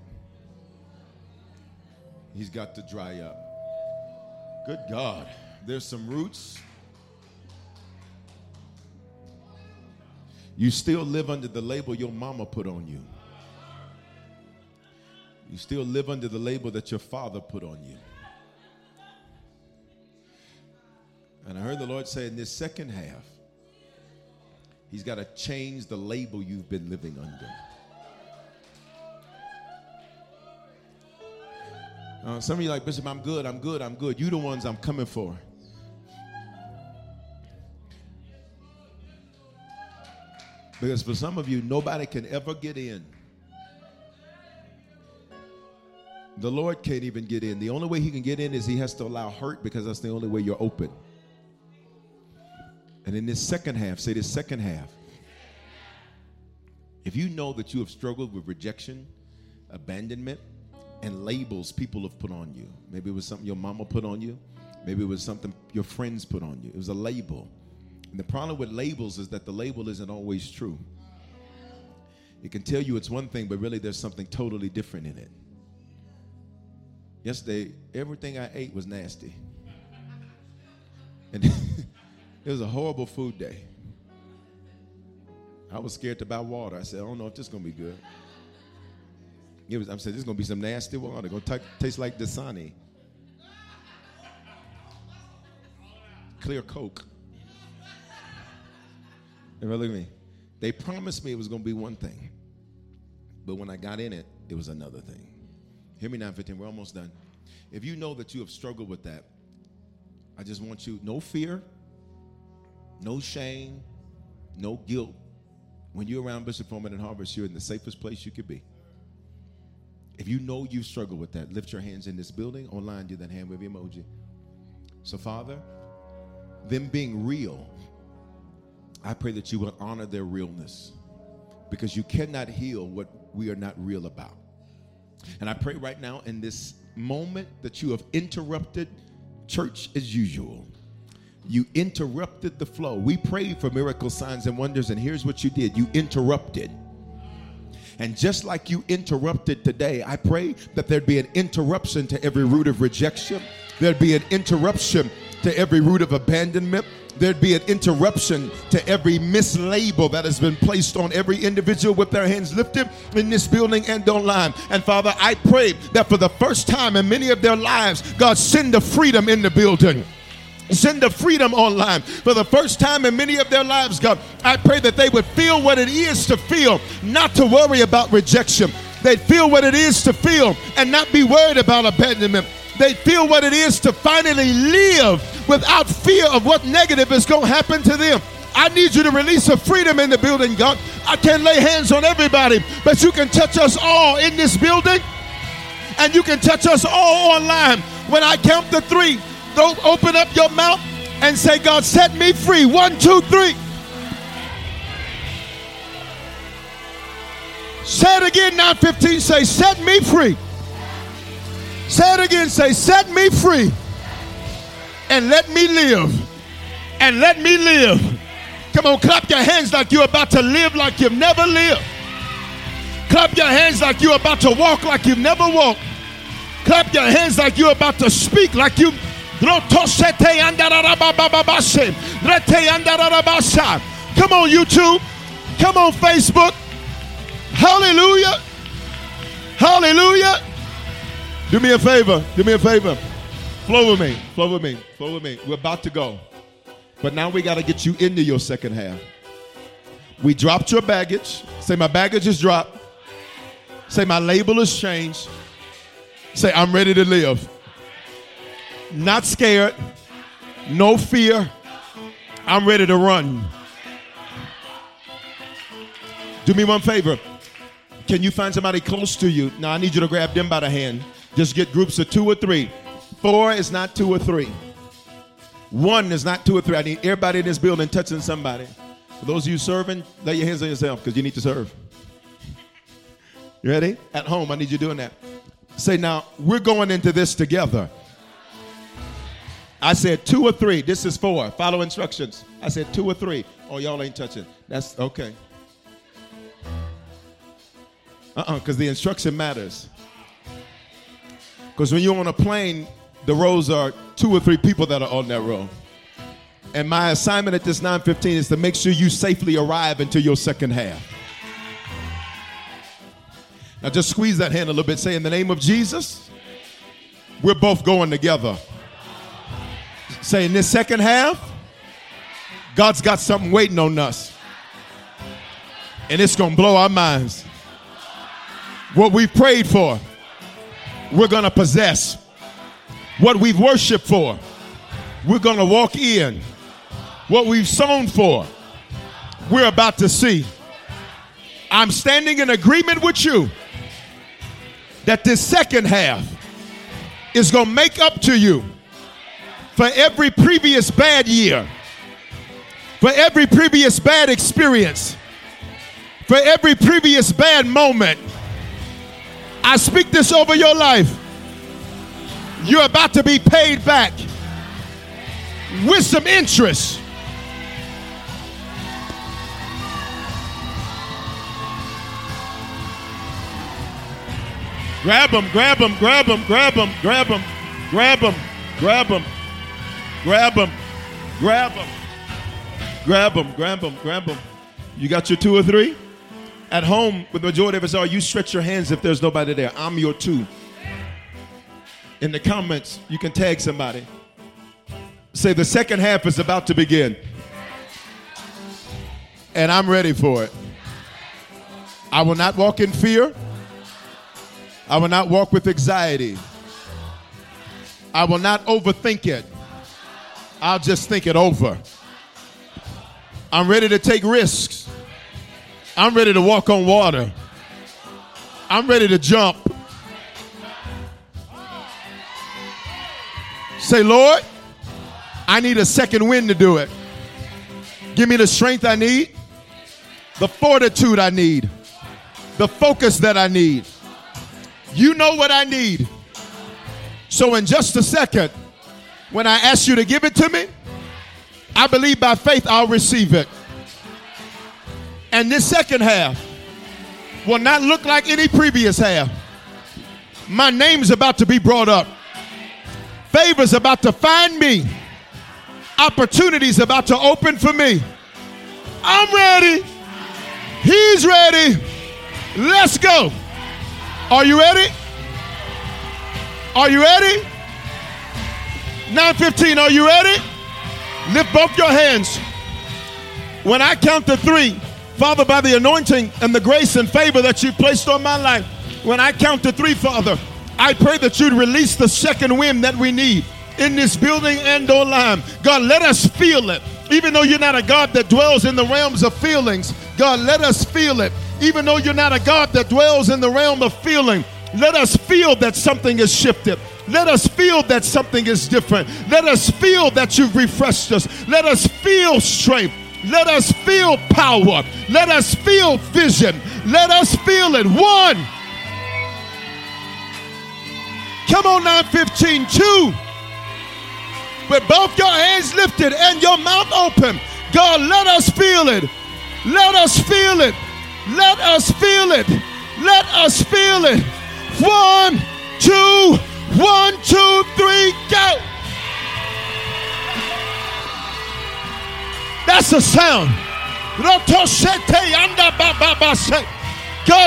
He's got to dry up. Good God. There's some roots. You still live under the label your mama put on you. You still live under the label that your father put on you. And I heard the Lord say in this second half, He's got to change the label you've been living under. Uh, some of you like, Bishop, I'm good, I'm good, I'm good. You the ones I'm coming for. Because for some of you, nobody can ever get in. The Lord can't even get in. The only way He can get in is He has to allow hurt because that's the only way you're open. And in this second half, say this second half, if you know that you have struggled with rejection, abandonment, and labels people have put on you, maybe it was something your mama put on you, maybe it was something your friends put on you, it was a label. And the problem with labels is that the label isn't always true. It can tell you it's one thing, but really there's something totally different in it. Yesterday, everything I ate was nasty. And *laughs* it was a horrible food day. I was scared to buy water. I said, I don't know if this is going to be good. It was, I said, this is going to be some nasty water. It's Going to taste like Dasani. Clear Coke. Everybody look at me. They promised me it was going to be one thing. But when I got in it, it was another thing. Hear me now, 15. We're almost done. If you know that you have struggled with that, I just want you, no fear, no shame, no guilt. When you're around Bishop Foreman and Harvest, you're in the safest place you could be. If you know you struggle with that, lift your hands in this building. Online, do that hand wave emoji. So, Father, them being real, I pray that you will honor their realness because you cannot heal what we are not real about. And I pray right now in this moment that you have interrupted church as usual. You interrupted the flow. We prayed for miracle signs and wonders, and here's what you did you interrupted. And just like you interrupted today, I pray that there'd be an interruption to every root of rejection, there'd be an interruption to every root of abandonment. There'd be an interruption to every mislabel that has been placed on every individual with their hands lifted in this building and online. And Father, I pray that for the first time in many of their lives, God send the freedom in the building. Send the freedom online for the first time in many of their lives, God. I pray that they would feel what it is to feel, not to worry about rejection. They'd feel what it is to feel and not be worried about abandonment. They feel what it is to finally live without fear of what negative is going to happen to them. I need you to release a freedom in the building, God. I can't lay hands on everybody, but you can touch us all in this building, and you can touch us all online. When I count the three, don't open up your mouth and say, God, set me free. One, two, three. Say it again, 915. Say, set me free. Say it again. Say, set me free. And let me live. And let me live. Come on, clap your hands like you're about to live like you've never lived. Clap your hands like you're about to walk like you've never walked. Clap your hands like you're about to speak like you. Come on, YouTube. Come on, Facebook. Hallelujah. Hallelujah. Do me a favor. Do me a favor. Flow with me. Flow with me. Flow with me. We're about to go. But now we got to get you into your second half. We dropped your baggage. Say, my baggage is dropped. Say, my label is changed. Say, I'm ready to live. Not scared. No fear. I'm ready to run. Do me one favor. Can you find somebody close to you? Now, I need you to grab them by the hand. Just get groups of two or three. Four is not two or three. One is not two or three. I need everybody in this building touching somebody. For those of you serving, lay your hands on yourself because you need to serve. You ready? At home, I need you doing that. Say, now, we're going into this together. I said two or three. This is four. Follow instructions. I said two or three. Oh, y'all ain't touching. That's okay. Uh-uh, because the instruction matters. Because when you're on a plane, the rows are two or three people that are on that row. And my assignment at this 915 is to make sure you safely arrive into your second half. Now just squeeze that hand a little bit. Say, in the name of Jesus, we're both going together. Say, in this second half, God's got something waiting on us. And it's going to blow our minds. What we prayed for, we're going to possess. What we've worshiped for, we're going to walk in. What we've sown for, we're about to see. I'm standing in agreement with you that this second half is going to make up to you for every previous bad year, for every previous bad experience, for every previous bad moment. I speak this over your life. You're about to be paid back with some interest. Grab them, grab them, grab them, grab them, grab them, grab them, grab them, grab them, grab them, grab them, grab them, grab them. You got your two or three? At home, with the majority of us are, you stretch your hands if there's nobody there. I'm your two. In the comments, you can tag somebody. Say, the second half is about to begin. And I'm ready for it. I will not walk in fear. I will not walk with anxiety. I will not overthink it. I'll just think it over. I'm ready to take risks. I'm ready to walk on water. I'm ready to jump. Say, Lord, I need a second wind to do it. Give me the strength I need, the fortitude I need, the focus that I need. You know what I need. So, in just a second, when I ask you to give it to me, I believe by faith I'll receive it. And this second half will not look like any previous half. My name is about to be brought up. Favor's about to find me. Opportunities about to open for me. I'm ready. He's ready. Let's go. Are you ready? Are you ready? 915, are you ready? Lift both your hands. When I count to three, Father, by the anointing and the grace and favor that you've placed on my life, when I count to three, Father, I pray that you'd release the second wind that we need in this building and online. God, let us feel it Even though you're not a God that dwells in the realms of feelings, God, let us feel it. Even though you're not a God that dwells in the realm of feeling, let us feel that something is shifted. Let us feel that something is different. Let us feel that you've refreshed us. Let us feel strength. Let us feel power. Let us feel vision. Let us feel it. One. Come on, 915. Two. With both your hands lifted and your mouth open. God, let us feel it. Let us feel it. Let us feel it. Let us feel it. One, two, one, two, three, go. That's a sound. God,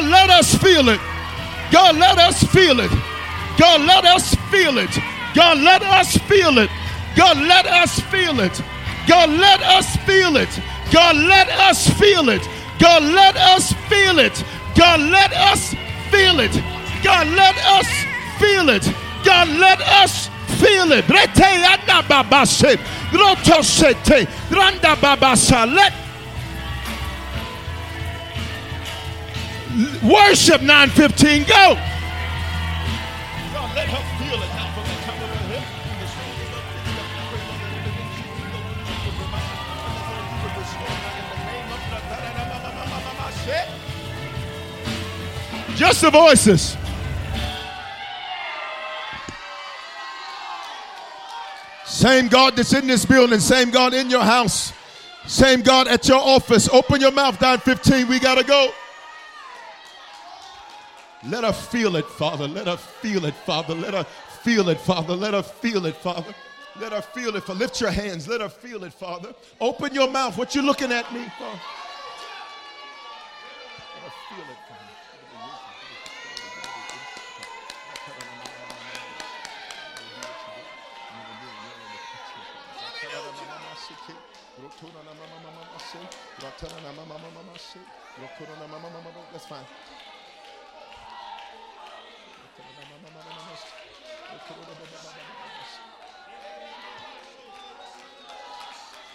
let us feel it. God, let us feel it. God, let us feel it. God, let us feel it. God, let us feel it. God, let us feel it. God, let us feel it. God, let us feel it. God, let us feel it. God, let us feel it. God, let us feel it. Rete anda babase. Roto sete. Randa babasa. Let worship 915 go. God, let her feel it now from the top of her head. Just the voices. Same God that's in this building, same God in your house, same God at your office. Open your mouth, 915. We got to go. Let her feel it, Father. Let her feel it, Father. Let her feel it, Father. Let her feel it, Father. Let her feel it. Lift your hands. Let her feel it, Father. Open your mouth. What you looking at me for?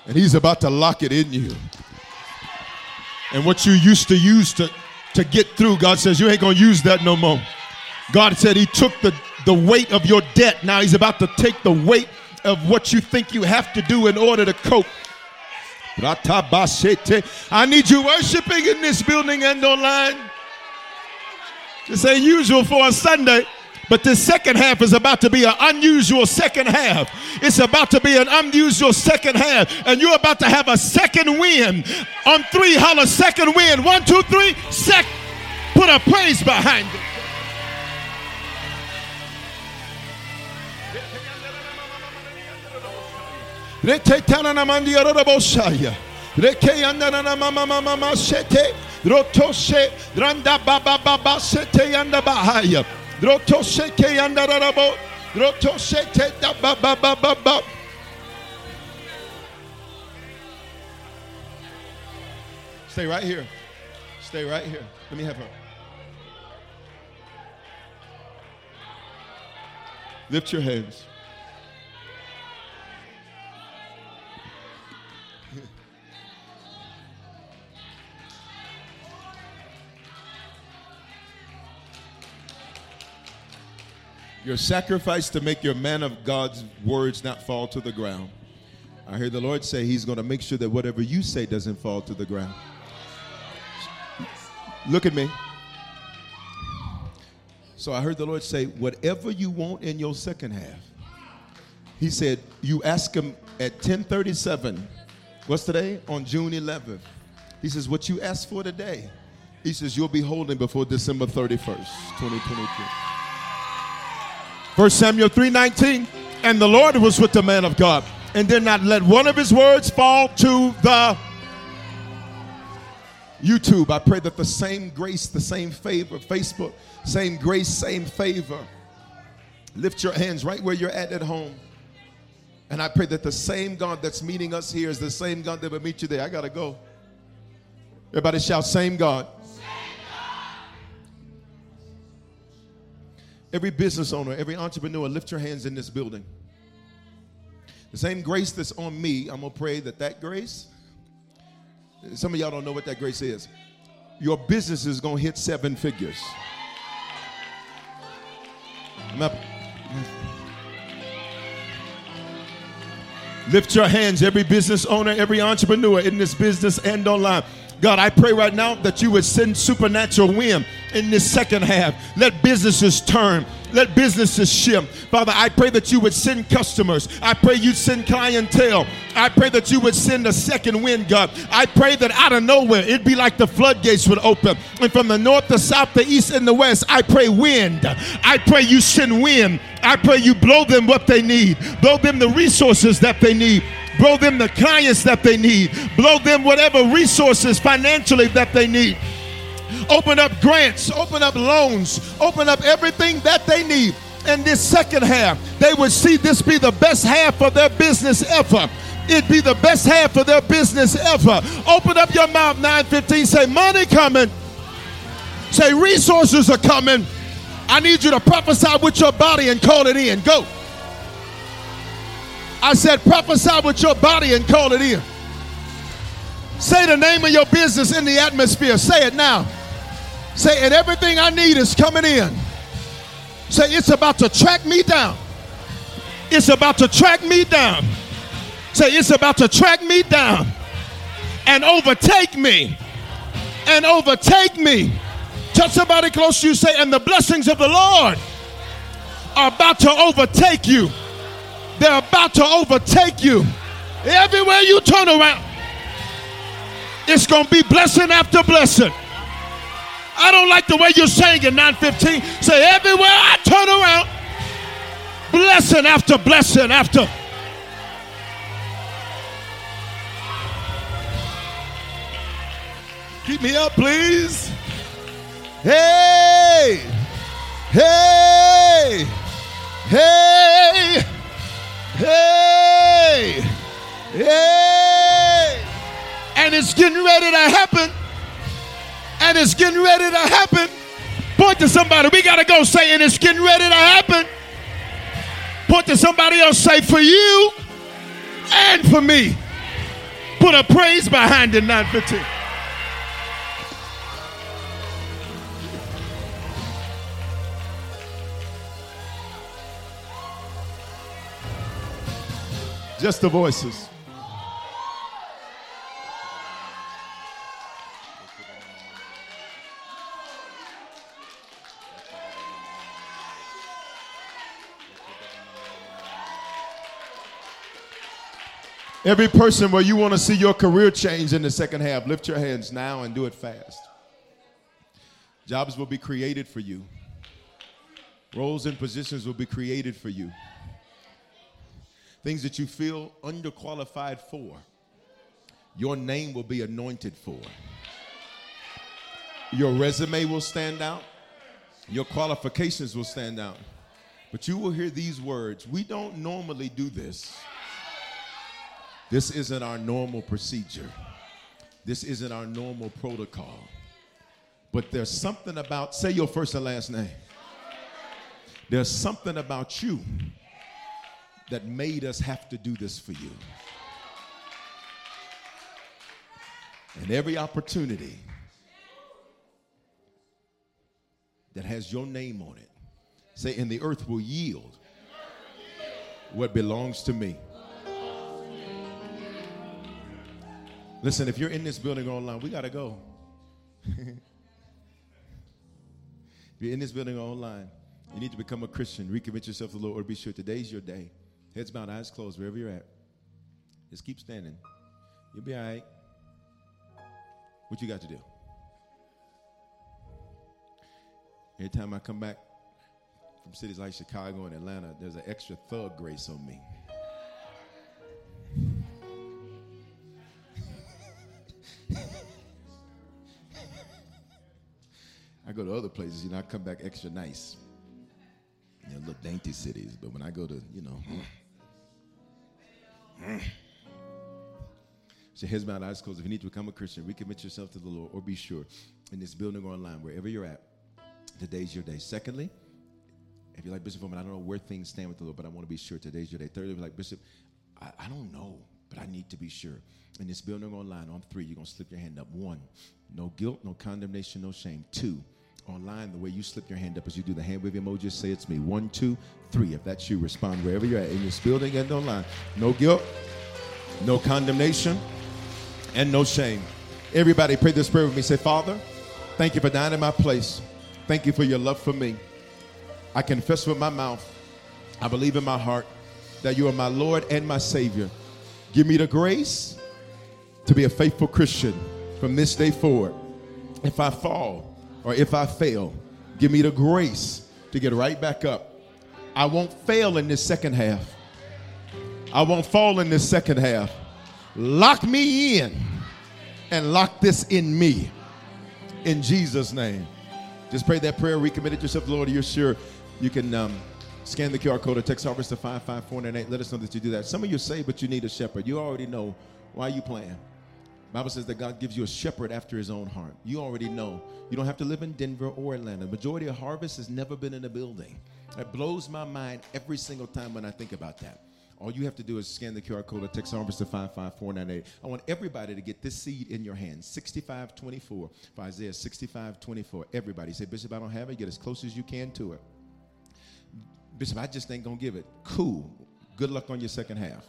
And he's about to lock it in you. And what you used to use to, to get through, God says, you ain't going to use that no more. God said he took the, the weight of your debt. Now he's about to take the weight of what you think you have to do in order to cope. I need you worshiping in this building and online. This ain't usual for a Sunday. But this second half is about to be an unusual second half. It's about to be an unusual second half. And you're about to have a second win. On three, holler, second win. One, two, three, sec. Put a praise behind it. Rete. Rotoshe randa baba baba sete yanda bahaya. Rotoshe ke yanda rarabo. Rotoshe te baba baba baba. Stay right here. Stay right here. Let me have her. Lift your hands. Your sacrifice to make your man of God's words not fall to the ground. I hear the Lord say He's going to make sure that whatever you say doesn't fall to the ground. Look at me. So I heard the Lord say, whatever you want in your second half. He said, you ask him at 1037. What's today? On June 11th. He says, what you asked for today. He says, you'll be holding before December 31st, 2022. First Samuel 3:19. And the Lord was with the man of God and did not let one of his words fall to the YouTube. I pray that the same grace, the same favor, Facebook, same grace, same favor. Lift your hands right where you're at at home. And I pray that the same God that's meeting us here is the same God that will meet you there. I got to go. Everybody shout, same God. Every business owner, every entrepreneur, lift your hands in this building. The same grace that's on me, I'm going to pray that that grace, some of y'all don't know what that grace is. Your business is going to hit seven figures. Now, Lift your hands, every business owner, every entrepreneur in this business and online. God, I pray right now that you would send supernatural wind in this second half. Let businesses turn. Let businesses shift. Father, I pray that you would send customers. I pray you'd send clientele. I pray that you would send a second wind, God. I pray that out of nowhere, it'd be like the floodgates would open. And from the north, the south, the east, and the west, I pray wind. I pray you send wind. I pray you blow them what they need, blow them the resources that they need. Blow them the clients that they need. Blow them whatever resources financially that they need. Open up grants, open up loans, open up everything that they need. In this second half, they would see this be the best half of their business ever. It'd be the best half of their business ever. Open up your mouth, 915. Say, money coming. Say, resources are coming. I need you to prophesy with your body and call it in. Go. I said, prophesy with your body and call it in. Say the name of your business in the atmosphere. Say it now. Say, and everything I need is coming in. Say, it's about to track me down. It's about to track me down. Say, it's about to track me down and overtake me. And overtake me. Touch somebody close to you. Say, and the blessings of the Lord are about to overtake you. They're about to overtake you. Everywhere you turn around, it's going to be blessing after blessing. I don't like the way you're saying it, 915. Say, everywhere I turn around, blessing after blessing after. Keep me up, please. Hey! Hey! Hey! Hey! Hey! And it's getting ready to happen. And it's getting ready to happen. Point to somebody. We got to go say, and it's getting ready to happen. Point to somebody else. Say, for you and for me. Put a praise behind it, 915. Just the voices. Every person where you want to see your career change in the second half, lift your hands now and do it fast. Jobs will be created for you. Roles and positions will be created for you. Things that you feel underqualified for, your name will be anointed for. Your resume will stand out. Your qualifications will stand out. But you will hear these words. We don't normally do this. This isn't our normal procedure. This isn't our normal protocol. But there's something about, say your first and last name. There's something about you that made us have to do this for you. And every opportunity that has your name on it, say, and the earth will yield what belongs to me. Listen, if you're in this building online, we got to go. *laughs* if you're in this building online, you need to become a Christian, recommit yourself to the Lord, or be sure today's your day. Heads bowed, eyes closed, wherever you're at. Just keep standing. You'll be all right. What you got to do? Every time I come back from cities like Chicago and Atlanta, there's an extra thug grace on me. *laughs* I go to other places, you know, I come back extra nice. You know, little dainty cities, but when I go to, you know, Mm. so heads bowed, eyes closed. If you need to become a Christian, recommit yourself to the Lord, or be sure in this building or online, wherever you're at, today's your day. Secondly, if you're like Bishop Foreman, I don't know where things stand with the Lord, but I want to be sure today's your day. Thirdly, if you're like Bishop, I, I don't know, but I need to be sure. In this building or online, on three, you're to slip your hand up. One, no guilt, no condemnation, no shame. Two, online, the way you slip your hand up as you do the hand wave emoji, say it's me. One, two, three. If that's you, respond wherever you're at in this building and online. No guilt, no condemnation, and no shame. Everybody pray this prayer with me. Say, Father, thank you for dying in my place. Thank you for your love for me. I confess with my mouth, I believe in my heart that you are my Lord and my Savior. Give me the grace to be a faithful Christian from this day forward. If I fall or if I fail, give me the grace to get right back up. I won't fail in this second half. I won't fall in this second half. Lock me in and lock this in me. In Jesus' name. Just pray that prayer, recommitted yourself Lord. You're sure you can um, scan the QR code or text Harvest to 55498. Let us know that you do that. Some of you say, but you need a shepherd. You already know. Why you playing? Bible says that God gives you a shepherd after his own heart. You already know. You don't have to live in Denver or Atlanta. Majority of Harvest has never been in a building. It blows my mind every single time when I think about that. All you have to do is scan the QR code or text Harvest to 55498. I want everybody to get this seed in your hand. 6524 for Isaiah 6524. Everybody say, Bishop, I don't have it. Get as close as you can to it. Bishop, I just ain't to give it. Cool. Good luck on your second half.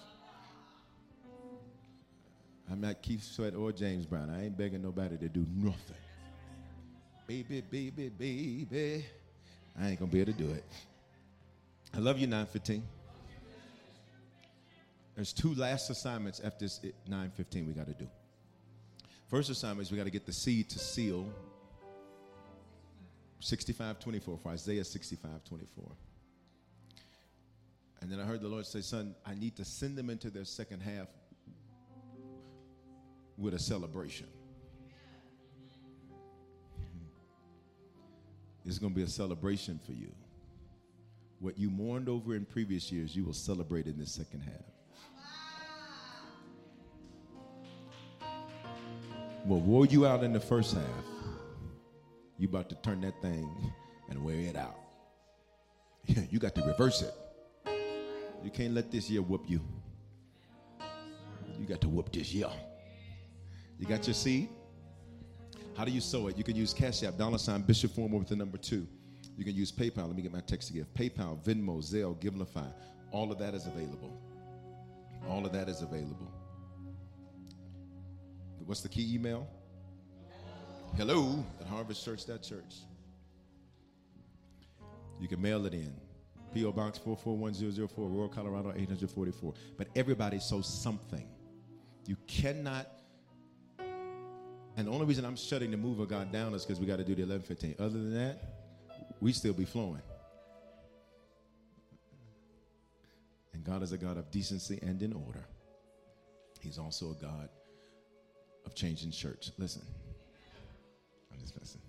I'm not Keith Sweat or James Brown. I ain't begging nobody to do nothing. Baby, baby, baby. I ain't to be able to do it. I love you, 915. There's two last assignments after this 915 we got to do. First assignment is we got to get the seed to seal 6524 for Isaiah 6524. And then I heard the Lord say, Son, I need to send them into their second half with a celebration. Hmm. It's going to be a celebration for you. What you mourned over in previous years, you will celebrate in this second half. What wore you out in the first half, you about to turn that thing and wear it out. you got to reverse it. You can't let this year whoop you. You got to whoop this year. You got your seed? How do you sow it? You can use Cash App, dollar sign, Bishop Foreman with the number two. You can use PayPal. Let me get my text to give. PayPal, Venmo, Zelle, Givelify. All of that is available. All of that is available. What's the key email? Hello at harvestchurch.church. You can mail it in. P.O. Box 441004, Aurora, Colorado 844. But everybody sows something. You cannot and the only reason I'm shutting the move of God down is because we got to do the 11:15. Other than that, we still be flowing. And God is a God of decency and in order. He's also a God of changing church. Listen, I'm just listening.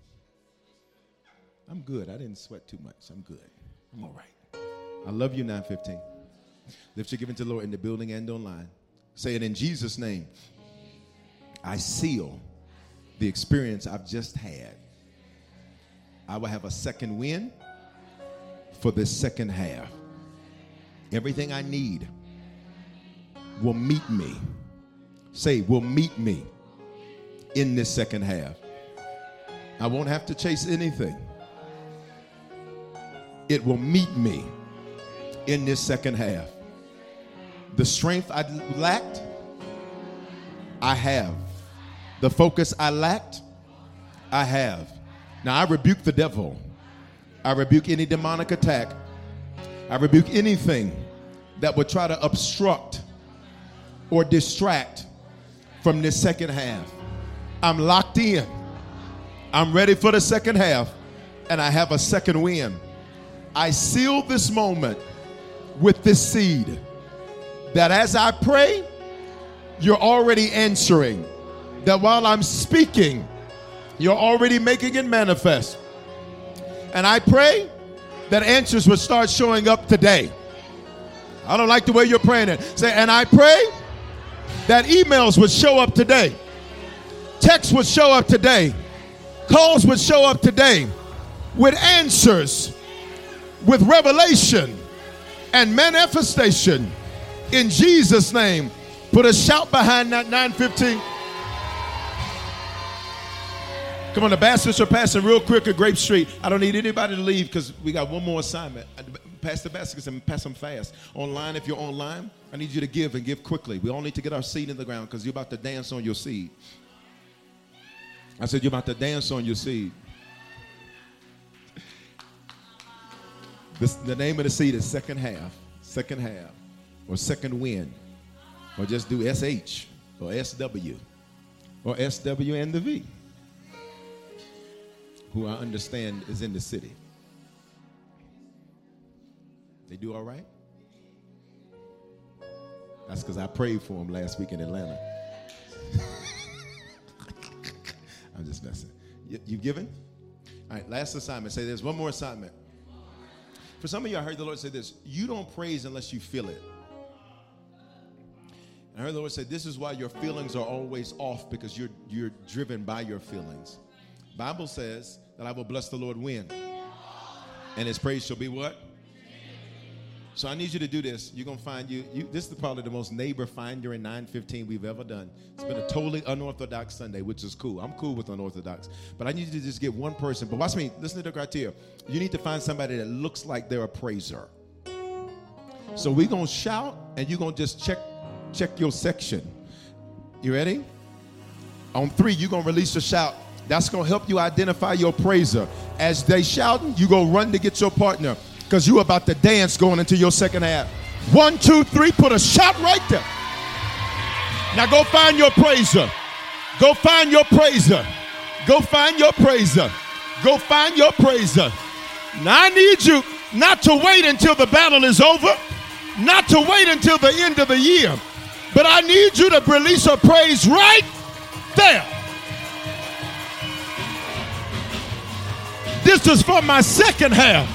I'm good. I didn't sweat too much. I'm good. I'm all right. I love you, 915. Lift your giving to the Lord in the building and online. Say it in Jesus' name. I seal the experience I've just had. I will have a second win for this second half. Everything I need will meet me. Say, will meet me in this second half. I won't have to chase anything. It will meet me in this second half. The strength I lacked, I have. The focus I lacked, I have. Now I rebuke the devil. I rebuke any demonic attack. I rebuke anything that would try to obstruct or distract from this second half. I'm locked in. I'm ready for the second half, and I have a second win. I seal this moment with this seed that as I pray, you're already answering that while I'm speaking, you're already making it manifest. And I pray that answers will start showing up today. I don't like the way you're praying it. Say, and I pray that emails would show up today, texts would show up today, calls would show up today with answers, with revelation and manifestation in Jesus' name. Put a shout behind that 915. Come on, the baskets are passing real quick at Grape Street. I don't need anybody to leave because we got one more assignment. Pass the baskets and pass them fast. Online, if you're online, I need you to give and give quickly. We all need to get our seed in the ground because you're about to dance on your seed. I said, You're about to dance on your seed. This, the name of the seed is second half, second half, or second wind, or just do SH, or SW, or SW and the V, who I understand is in the city. They do all right? That's because I prayed for them last week in Atlanta. *laughs* I'm just messing. You, you given? All right, last assignment. Say there's one more assignment. For some of you, I heard the Lord say this you don't praise unless you feel it. And I heard the Lord say, This is why your feelings are always off because you're, you're driven by your feelings. Bible says that I will bless the Lord when? And his praise shall be what? So I need you to do this. You're gonna find you, you. This is probably the most neighbor finder in 915 we've ever done. It's been a totally unorthodox Sunday, which is cool. I'm cool with unorthodox, but I need you to just get one person. But watch me. Listen to the criteria. You need to find somebody that looks like they're a praiser. So we're gonna shout, and you're gonna just check check your section. You ready? On three, you're gonna release a shout. That's gonna help you identify your praiser. As they shouting, you go run to get your partner because you're about to dance going into your second half. One, two, three, put a shot right there. Now go find your praiser. Go find your praiser. Go find your praiser. Go find your praiser. Now I need you not to wait until the battle is over, not to wait until the end of the year, but I need you to release a praise right there. This is for my second half.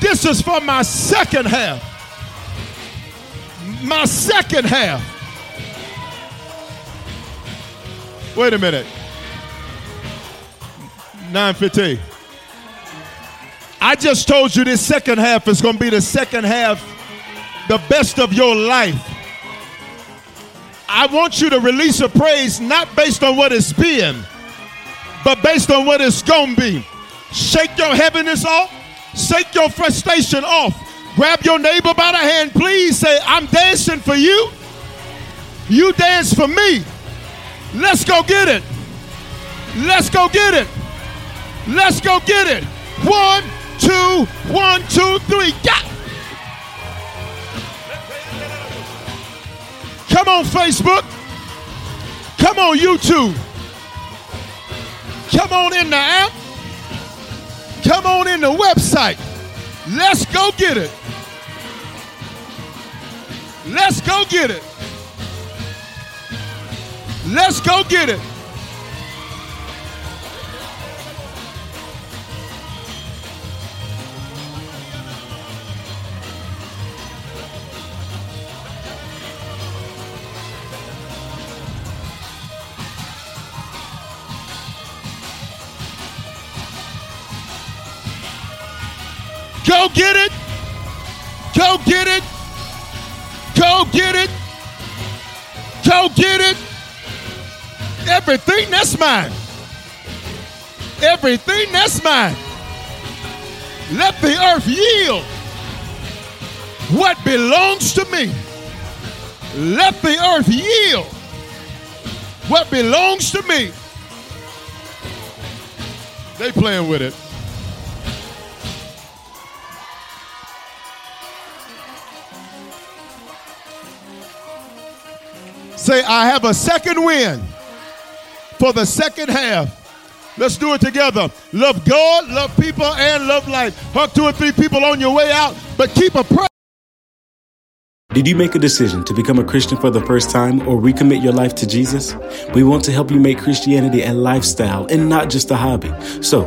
This is for my second half. My second half. Wait a minute. 915. I just told you this second half is going to be the second half, the best of your life. I want you to release a praise not based on what it's been, but based on what it's going to be. Shake your heaviness off. Shake your frustration off. Grab your neighbor by the hand. Please say, I'm dancing for you. You dance for me. Let's go get it. Let's go get it. Let's go get it. One, two, one, two, three. Got. Come on, Facebook. Come on, YouTube. Come on in the app. Come on in the website. Let's go get it. Let's go get it. Let's go get it. Go get it. Go get it. Go get it. Go get it. Everything that's mine. Everything that's mine. Let the earth yield what belongs to me. Let the earth yield what belongs to me. They playing with it. Say, I have a second win for the second half. Let's do it together. Love God, love people, and love life. Hug two or three people on your way out, but keep a prayer. Did you make a decision to become a Christian for the first time or recommit your life to Jesus? We want to help you make Christianity a lifestyle and not just a hobby. So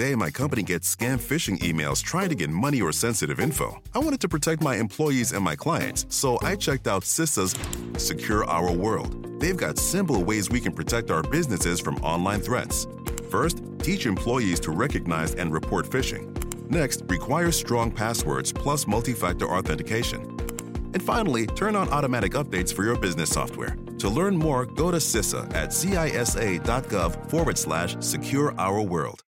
Day, my company gets scam phishing emails trying to get money or sensitive info. I wanted to protect my employees and my clients, so I checked out CISA's Secure Our World. They've got simple ways we can protect our businesses from online threats. First, teach employees to recognize and report phishing. Next, require strong passwords plus multi factor authentication. And finally, turn on automatic updates for your business software. To learn more, go to CISA at cisa.gov forward slash secure our world.